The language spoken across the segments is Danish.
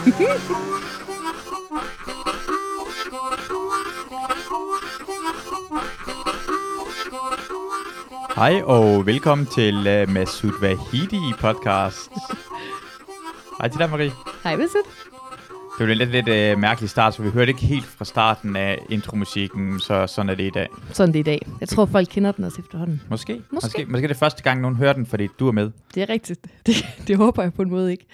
Hej og velkommen til uh, Masud Vahidi podcast. Hej til dig, Marie. Hej, Vincent. Det var en lidt, lidt uh, mærkelig start, så vi hørte ikke helt fra starten af intromusikken, så sådan er det i dag. Sådan det er i dag. Jeg tror, folk kender den også efterhånden. Måske. Måske. Måske, Måske er det første gang, nogen hører den, fordi du er med. Det er rigtigt. Det, det håber jeg på en måde ikke.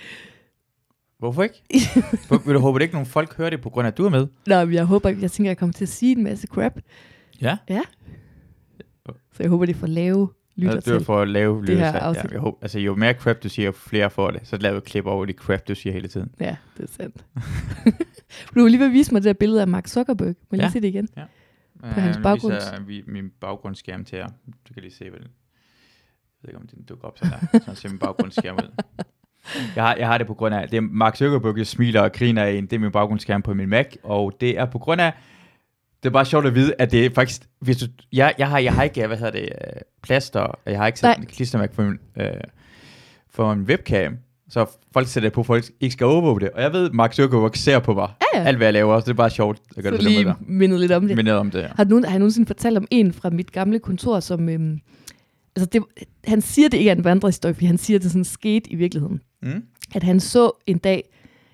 Hvorfor ikke? Vil du håbe, at ikke nogen folk hører det, på grund af, at du er med? Nå, men jeg håber ikke. Jeg tænker, jeg kommer til at sige en masse crap. Ja. Ja. Så jeg håber, det får lave lytter Ja, det er til. for at lave her lyder. Ja, jeg håber, altså, jo mere crap du siger, jo flere får det. Så laver vi klip over de crap, du siger hele tiden. Ja, det er sandt. du vil lige vil vise mig det der billede af Mark Zuckerberg. Må jeg Ja. lige se det igen? På hans Øh, nu baggrunds- viser vi min baggrundsskærm til jer. Du kan lige se, hvad den... Jeg ved ikke, om den dukker op sådan der. Så ser min baggrundsskærm ud. Jeg har, jeg har det på grund af, det er Mark Zuckerberg, jeg smiler og griner af en, det er min baggrundsskærm på min Mac, og det er på grund af, det er bare sjovt at vide, at det er faktisk, hvis du, jeg, jeg, har, jeg har ikke, hvad hedder det, øh, plaster, og jeg har ikke sat en klistermærke for min, øh, for min webcam, så folk sætter det på, at folk ikke skal overvåge det, og jeg ved, Mark Zuckerberg ser på mig, Ja, ja. alt hvad jeg laver, så det er bare sjovt at gøre Så det på den lige mindet lidt om det. Mindet om det her. Har, nogen, har jeg nogensinde fortalt om en fra mit gamle kontor, som... Øhm, altså det, han siger, det ikke er en vandrehistorie, fordi han siger, at det sådan skete i virkeligheden. Mm? at han så en dag,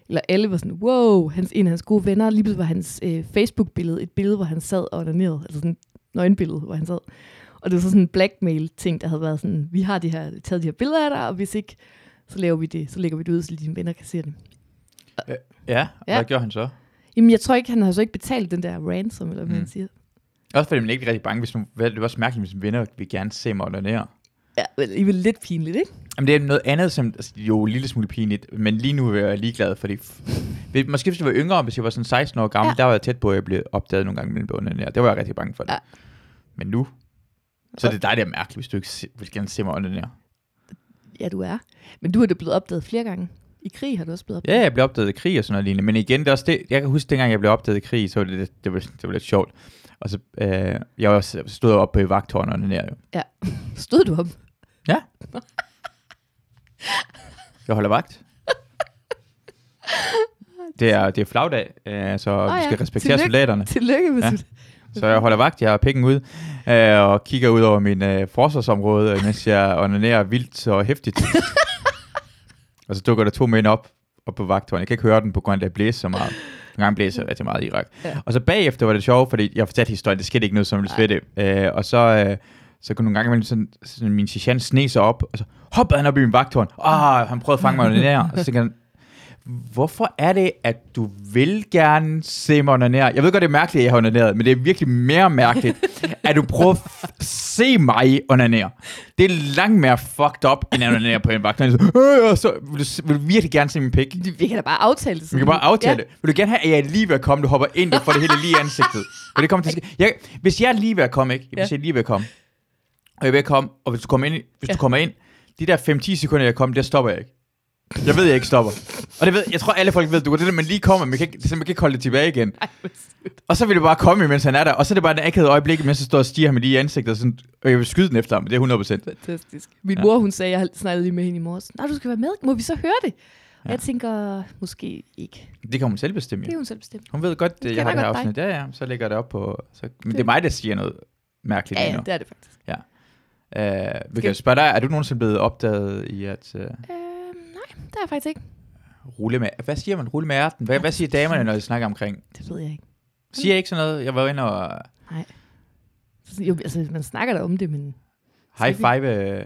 eller alle var sådan, wow, hans, en af hans gode venner, lige pludselig var hans øh, Facebook-billede, et billede, hvor han sad og onanerede, altså sådan et nøgenbillede, hvor han sad. Og det var så sådan en blackmail-ting, der havde været sådan, vi har de her, taget de her billeder af dig, og hvis ikke, så laver vi det, så lægger vi det ud, så dine venner kan se det. Ja, ja, Ja. hvad gjorde han så? Jamen, jeg tror ikke, han har så ikke betalt den der ransom, eller hvad Mm. man siger. Også fordi man er ikke rigtig bange, hvis hvad- det er også mærkeligt, hvis en venner vil gerne se mig onanere. Ja, alligevel lidt pinligt, ikke? Jamen det er noget andet, som altså, jo er en lille smule pinligt, men lige nu er jeg ligeglad, fordi hvis- måske hvis jeg var yngre, hvis jeg var sådan 16 år gammel, Ja. der var jeg tæt på, at jeg blev opdaget nogle gange med en onanere. Det var jeg rigtig bange for. Det. Ja. Men nu, så er det dig, der er mærkeligt, hvis du ikke se, vil gerne se mig onanere. Ja, du er. Men du er da blevet opdaget flere gange. I krig har du også blevet opdaget. Ja, jeg blev opdaget i krig og sådan noget lignende, men igen, det er også det, jeg kan huske, dengang jeg blev opdaget i krig, så var det, lidt- det, var, det var lidt sjovt. Og så, øh, jeg var også, stod oppe på vagtårnet og onanerede jo. Stod du op? Jeg holder vagt. Det er, det er flagdag, øh, så Åh vi ja, skal respektere tillykke. soldaterne. Tillykke med Ja. ja. Så jeg holder vagt, jeg har pikken ud, øh, og kigger ud over min øh, forsvarsområde, øh, mens jeg onanerer vildt og hæftigt. og så dukker der to mænd op, op på vagtårnet. Jeg kan ikke høre den, på grund af, at det blæser så meget. En gang blæser rigtig meget i Irak. Ja. Og så bagefter var det sjovt, fordi jeg fortalte historien, det skete ikke noget, som ville ved det. Øh, og så, øh, så kunne nogle gange imellem sådan, sådan min sergeant sne sig op, og så hoppede han op i min vagtårn. Ah, han prøvede at fange mig onanere. Og så tænkte han, hvorfor er det, at du vil gerne se mig onanere? Jeg ved godt, det er mærkeligt, at jeg har onaneret, men det er virkelig mere mærkeligt, at du prøver at se mig onanere. Det er langt mere fucked up, end at onanere på en vagt. Så, øh, og så vil, du, vil du virkelig gerne se min pik? Vi kan da bare aftale det. Vi kan bare aftale det. Vil du gerne have, at jeg er lige ved at komme, du hopper ind, du får det hele lige i ansigtet. For det kommer til. Jeg, hvis jeg er lige ved at komme, ikke? Hvis Ja. jeg er lige ved at komme, og jeg er ved at komme, og hvis du kommer ind, hvis Ja. du kommer ind, de der 5-10 sekunder, jeg kommer, der stopper jeg ikke. Jeg ved, jeg ikke stopper. Og det ved, jeg tror, alle folk ved, du går det der, man lige kommer, man kan ikke, man kan ikke holde det tilbage igen. Ej. Og så vil det bare komme, mens han er der. Og så er det bare et akavet øjeblik, mens jeg står og stiger ham lige i ansigtet, og, sådan, og jeg vil skyde den efter ham. Det er 100%. Fantastisk. Min Ja. mor, hun sagde, jeg snakkede lige med hende i morges. Nej, du skal være med. Må vi så høre det? Ja. Ja. Jeg tænker, måske ikke. Det kan hun selv bestemme. Det er jo. hun selv bestemt. Hun ved godt, Hun at jeg har det her afsnit. Ja, ja, så lægger jeg det op på... Så, men det Det- er mig, der siger noget mærkeligt Ja, lige ja, det er det faktisk. Uh, vi kan spørge dig, er du nogensinde blevet opdaget i at uh, Øh, det er jeg faktisk ikke. rulle med... Hvad siger man? Rulle med ærten? Hvad, hvad siger damerne, når de snakker omkring? Det ved jeg ikke. Siger jeg ikke sådan noget? Jeg var inde og Så, jo, altså, man snakker da om det, men high five... Uh,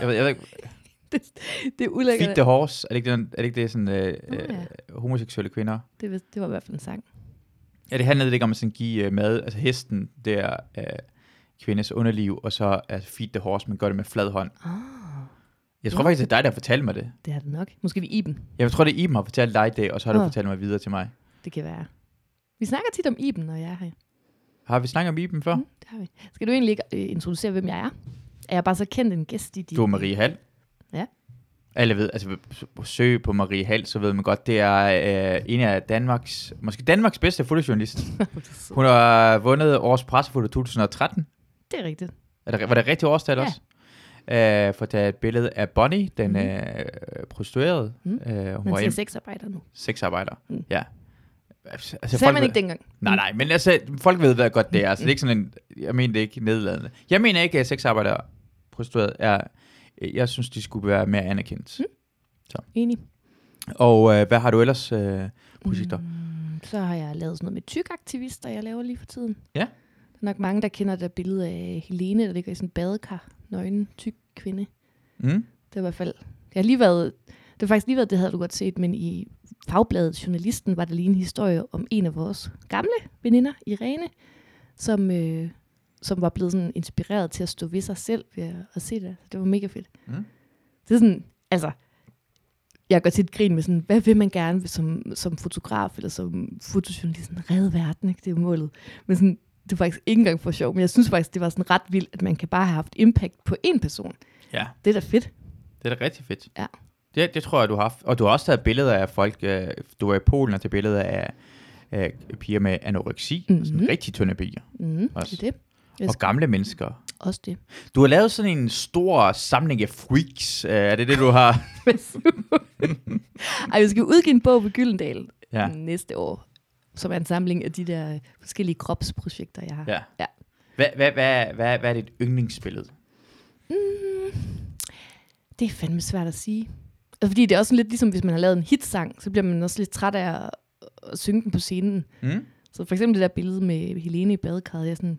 jeg ved, jeg ved ikke, det er ulækkert. feed the horse. Er det ikke det, er det, ikke det sådan Nå, uh, ja. homoseksuelle kvinder? Det, var- det var i hvert fald en sang. Ja, det handlede ikke om at sådan give uh, mad. Altså hesten, det er uh, kvindes underliv, og så er feed the horse, man gør det med flad hånd. Ah, Jeg tror Ja. faktisk, det er dig, der har fortalt mig det. det er det nok. Måske det er Iben. Jeg tror, det er Iben har fortalt dig det, og så har du Nå. fortalt mig videre til mig. Det kan være. Vi snakker tit om Iben, når jeg er her. Har vi snakket om Iben før? Mm, det har vi. Skal du egentlig ikke øh, introducere, hvem jeg er? Er jeg bare så kendt en gæst i dit... Du er Marie Hall. Ja. Alle ved, altså søg på Marie Hall, så ved man godt, det er øh, en af Danmarks, måske Danmarks bedste fotojournalist. Hun har vundet årets pressefoto 2013. det er rigtigt. Er det, var det rigtigt årstal Ja. også? Øh, for at tage et billede af Bonnie, den Mhm. øh, prostituerede. Mm. Øh, hun Man siger sexarbejder nu. sexarbejder. Mm. Ja. Altså, Det sagde man ved- ikke dengang. Nej, nej, men altså, folk ved, hvad godt det er. Så det er ikke sådan en, jeg mener det ikke nedladende. Jeg mener ikke, at sexarbejdere prostitueret er, jeg synes, de skulle være mere anerkendt. Mm. Enig. Og øh, hvad har du ellers øh, projekter? Mm, så har jeg lavet sådan noget med tykaktivister, jeg laver lige for tiden. Ja. Der er nok mange, der kender det der billede af Helene, der ligger i sådan en badekar. Nøgen, tyk kvinde. Mm? Det er i hvert fald... Det har lige været... Det har faktisk lige været, det havde du godt set, men i fagbladet Journalisten var der lige en historie om en af vores gamle veninder, Irene, som, øh, som var blevet sådan inspireret til at stå ved sig selv ved at se det. Det var mega fedt. Mm. Det er sådan, altså, jeg går tit grin med sådan, hvad vil man gerne som, som fotograf eller som fotojournalist? Sådan, redde verden, ikke? Det er målet. Men sådan, det er faktisk ikke engang for sjov, men jeg synes faktisk, det var sådan ret vildt, at man kan bare have haft impact på én person. Ja, Det er da fedt. det er da rigtig fedt. Ja. Det, det tror jeg, du har haft. Og du har også taget billeder af folk, øh, du var i Polen og taget billeder af, af piger med anoreksi, mm-hmm. sådan rigtig tynde piger. Mm, Også. det er det. Jeg Og gamle mennesker. også det. Du har lavet sådan en stor samling af freaks. Øh, er det det, du har? Ej, vi skal udgive en bog på Gyldendal ja. næste år, som er en samling af de der forskellige kropsprojekter, jeg har. Ja. Ja. Hvad, hvad, hvad, hvad, hvad er dit yndlingsbillede? Mm, det er fandme svært at sige. Altså, fordi det er også lidt ligesom, hvis man har lavet en hitsang, så bliver man også lidt træt af at, at synge den på scenen. Mm? Så for eksempel det der billede med Helene i badekarret, jeg sådan,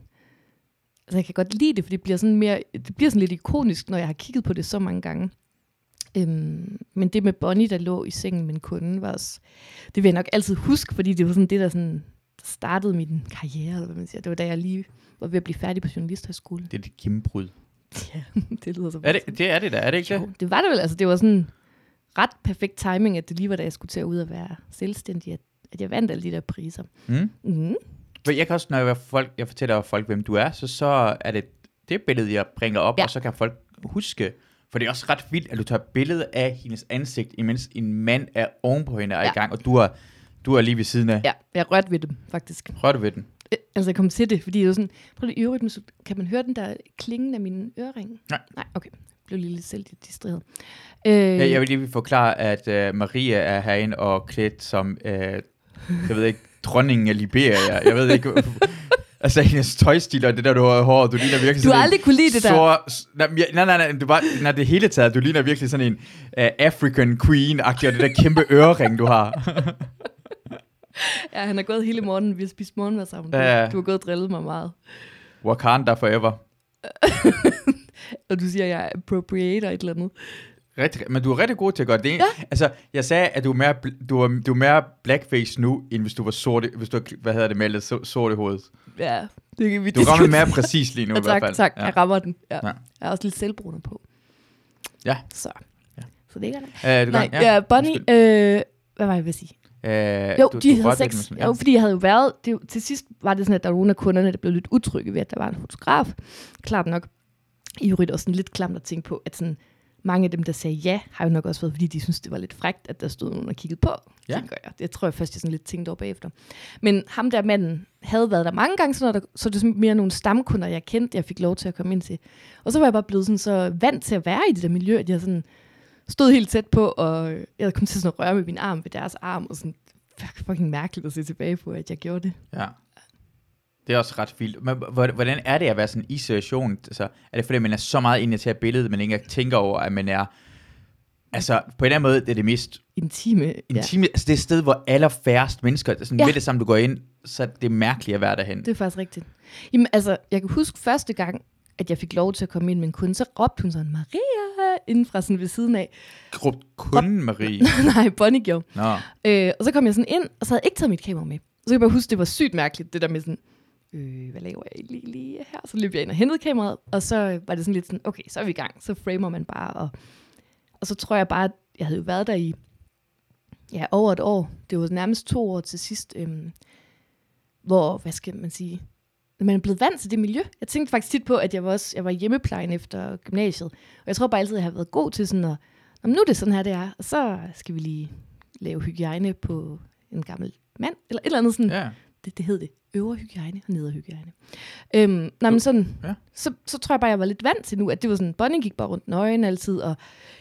altså jeg kan godt lide det, for det bliver sådan mere, det bliver sådan lidt ikonisk, når jeg har kigget på det så mange gange. Øhm, men det med Bonnie, der lå i sengen med en kunde, var også, det vil jeg nok altid huske, fordi det var sådan det, der sådan startede min karriere, eller hvad man siger. Det var da jeg lige var ved at blive færdig på journalisthøjskolen. Det er dit gennembrud. Ja, det lyder så Er det, det er det da, er det ikke jo, det? det var det vel. Altså, det var sådan ret perfekt timing, at det lige var, da jeg skulle til at ud og være selvstændig, at, at jeg vandt alle de der priser. Mm? Mm. Men Jeg kan også, når jeg, folk, jeg fortæller folk, hvem du er, så, så er det det billede, jeg bringer op. Ja. og så kan folk huske. For det er også ret vildt, at du tager billede af hendes ansigt, imens en mand er oven på hende og er ja. i gang, og du er, du er lige ved siden af. Ja. Jeg rørte ved dem, faktisk. Rør du ved den? Øh, Altså, jeg kom til det, fordi det var sådan, prøv lige øvrigt, så kan man høre den der klingen af mine øreringe? Nej. Nej, okay. Jeg blev lige lidt selv distraheret. Øh, Ja, jeg vil lige forklare, at uh, Maria er herinde og klædt som, uh, jeg ved ikke, dronningen af Liberia. Jeg ved ikke, altså hendes tøjstil og det der, du har i håret, du ligner virkelig du har sådan en aldrig kunne lide det der. nej, nej, nej, nej, du bare, nej, det hele taget, du ligner virkelig sådan en uh, African queen-agtig, og det der kæmpe ørering, du har. Ja, han har gået hele morgenen, vi har spist morgenmad sammen. Du, Ja. du har gået og drillet mig meget. Wakanda forever. Og du siger, jeg er appropriator et eller andet. Rigtig, men du er rigtig god til at gøre det. Ja. Altså, jeg sagde, at du er, mere, du, er, du er mere blackface nu, end hvis du var sort, hvis du, hvad hedder det, malet so, sort i hovedet. Ja, det kan vi Du rammer mere præcis lige nu ja, i hvert tak, fald. tak. Ja. Jeg rammer den. Ja. Ja. Jeg har også lidt selvbruner på. Ja. Så. Ja. Så det er godt. Øh, Nej, kan- ja, Bonnie, undskyld. øh, hvad var jeg ved at sige? Øh, Jo, du, de du havde sex. med Ja. Jo, fordi jeg havde jo været... Det, til sidst var det sådan, at der var nogle af kunderne, der blev lidt utrygge ved, at der var en fotograf. Klart nok. I øvrigt også sådan lidt klamt at tænke på, at sådan, mange af dem, der sagde ja, har jo nok også været, fordi de synes det var lidt frægt, at der stod nogen og kiggede på. Ja. Tænker jeg. Det tror jeg først, jeg sådan lidt tænkte over bagefter. Men ham der manden havde været der mange gange, så, når der, så det mere nogle stamkunder, jeg kendte, jeg fik lov til at komme ind til. Og så var jeg bare blevet sådan så vant til at være i det der miljø, at jeg sådan stod helt tæt på, og jeg kom til sådan at røre med min arm ved deres arm, og sådan, fuck, fucking mærkeligt at se tilbage på, at jeg gjorde det. Ja. Det er også ret vildt. Men hvor- hvordan er det at være sådan i situation? Altså, er det fordi, man er så meget inde til billedet, men ikke engang tænker over, at man er... Altså, på en eller anden måde, det er det mest Intime. intime... Ja. Altså, det er et sted, hvor allerfærrest mennesker... Sådan, ja. Ved det samme, du går ind, så er det mærkeligt at være derhen. Det er faktisk rigtigt. Jamen, altså, jeg kan huske første gang, at jeg fik lov til at komme ind med en kunde, så råbte hun sådan, Maria, inden fra sådan ved siden af. Grup kunden, Marie. Nej, Bonnie gjorde. Nå. Øh, og så kom jeg sådan ind, og så havde jeg ikke taget mit kamera med. Så kan jeg bare huske, det var sygt mærkeligt, det der med sådan, øh, hvad laver jeg lige, lige her? Så løb jeg ind og hentede kameraet, og så var det sådan lidt sådan, okay, så er vi i gang. Så framer man bare, og, og så tror jeg bare, at jeg havde jo været der i ja, over et år. Det var nærmest to år til sidst, øhm, hvor, hvad skal man sige, man er blevet vant til det miljø. Jeg tænkte faktisk tit på, at jeg var, også, jeg var hjemmeplejen efter gymnasiet. Og jeg tror bare altid, at jeg har været god til sådan at, "Nå, men nu er det sådan her, det er. Og så skal vi lige lave hygiejne på en gammel mand. Eller et eller andet sådan. Ja. Det, det hed det. Øvre hygiejne og nedre hygiejne. Øhm, nej, men sådan, Ja. så, så tror jeg bare, jeg var lidt vant til nu, at det var sådan, Bonnie gik bare rundt nøgen altid, og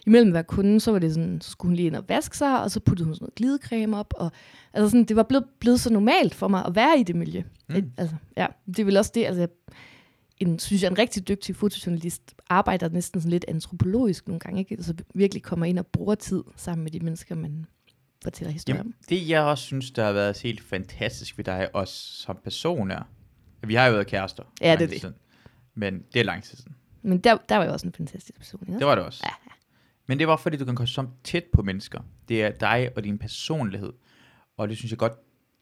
imellem hver kunde, så var det sådan, så skulle hun lige ind og vaske sig, og så puttede hun sådan noget glidecreme op, og altså sådan, det var blevet, blevet så normalt for mig at være i det miljø. Mm. Altså, ja, det er vel også det, altså, en, synes jeg, en rigtig dygtig fotojournalist arbejder næsten sådan lidt antropologisk nogle gange, ikke? Altså virkelig kommer ind og bruger tid sammen med de mennesker, man fortæller historier om. Jamen, det jeg også synes, der har været helt fantastisk ved dig, også som person er, vi har jo været kærester. Ja, det er tid det. siden. Men det er lang tid siden. Men der, der var jo også en fantastisk person. Ja? Det var det også. Ja. Men det var fordi, du kan komme så tæt på mennesker. Det er dig og din personlighed. Og det synes jeg godt,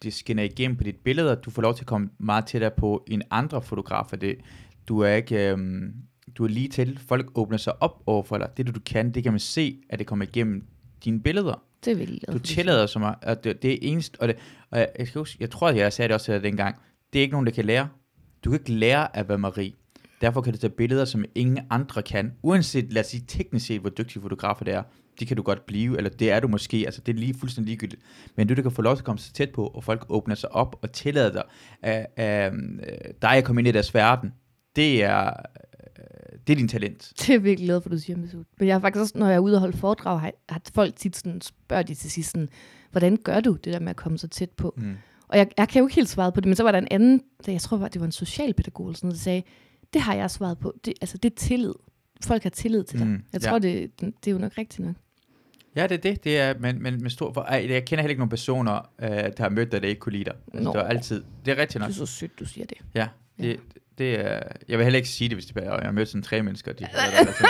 det skinner igennem på dit billede, at du får lov til at komme meget tættere på en andre fotografer. Det, du er ikke, øhm, du er lige til. Folk åbner sig op over for dig. Det du kan, det kan man se, at det kommer igennem dine billeder. Det virkelig glad Du for, tillader så meget, at det, det er eneste, og, det, og jeg, jeg, huske, jeg tror, at jeg sagde det også dengang, det er ikke nogen, der kan lære. Du kan ikke lære at være Marie. Derfor kan du tage billeder, som ingen andre kan. Uanset, lad os sige teknisk set, hvor dygtige fotografer det er, det kan du godt blive, eller det er du måske, altså det er lige fuldstændig ligegyldigt. Men du, der kan få lov til at komme så tæt på, og folk åbner sig op og tillader dig, at, at, dig at komme ind i deres verden, det er, det er din talent. Det er jeg virkelig glad for, du siger, Masud. Men jeg har faktisk også, når jeg er ude og holde foredrag, har, har folk tit sådan, spørger de til sidst sådan, hvordan gør du det der med at komme så tæt på? Mm. Og jeg, jeg kan jo ikke helt svare på det, men så var der en anden, der, jeg tror, det var en socialpædagog, eller sådan noget, der sagde, det har jeg svaret på. Det, altså, det er tillid. Folk har tillid til dig. Mm, jeg ja. tror, det, det er jo nok rigtigt nok. Ja, det er det. Det er, men, men med stor, for, ej, jeg kender heller ikke nogen personer, øh, der har mødt dig, der ikke kunne lide dig. Altså, Nå. det er altid, det er rigtigt Det nok. er så sødt, du siger det. Ja, det, Ja. Det er, jeg vil heller ikke sige det, hvis det er, jeg har mødt sådan tre mennesker, de altså.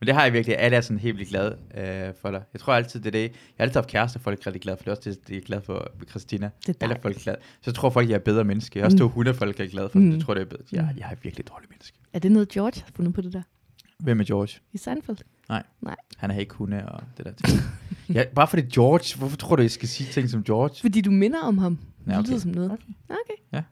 Men det har jeg virkelig, alle er sådan helt vildt glade øh, for dig. Jeg tror altid, det er det. Jeg har altid haft kærester, folk er rigtig glade for det. er også det, de er glade for Christina. Det er Alle er folk glade. Så jeg tror folk, jeg er bedre menneske. Jeg har også Mm. to hunde, folk er glade for. Mm. Det tror jeg, det er bedre. Jeg, Mm. jeg er virkelig et dårligt menneske. Er det noget, George har fundet på det der? Hvem er George? I Seinfeld? Han har ikke hunde og det der. ting. ja, bare fordi George, hvorfor tror du, jeg skal sige ting som George? Fordi du minder om ham. Det Ja, ja, okay. lyder som noget. Okay. Okay.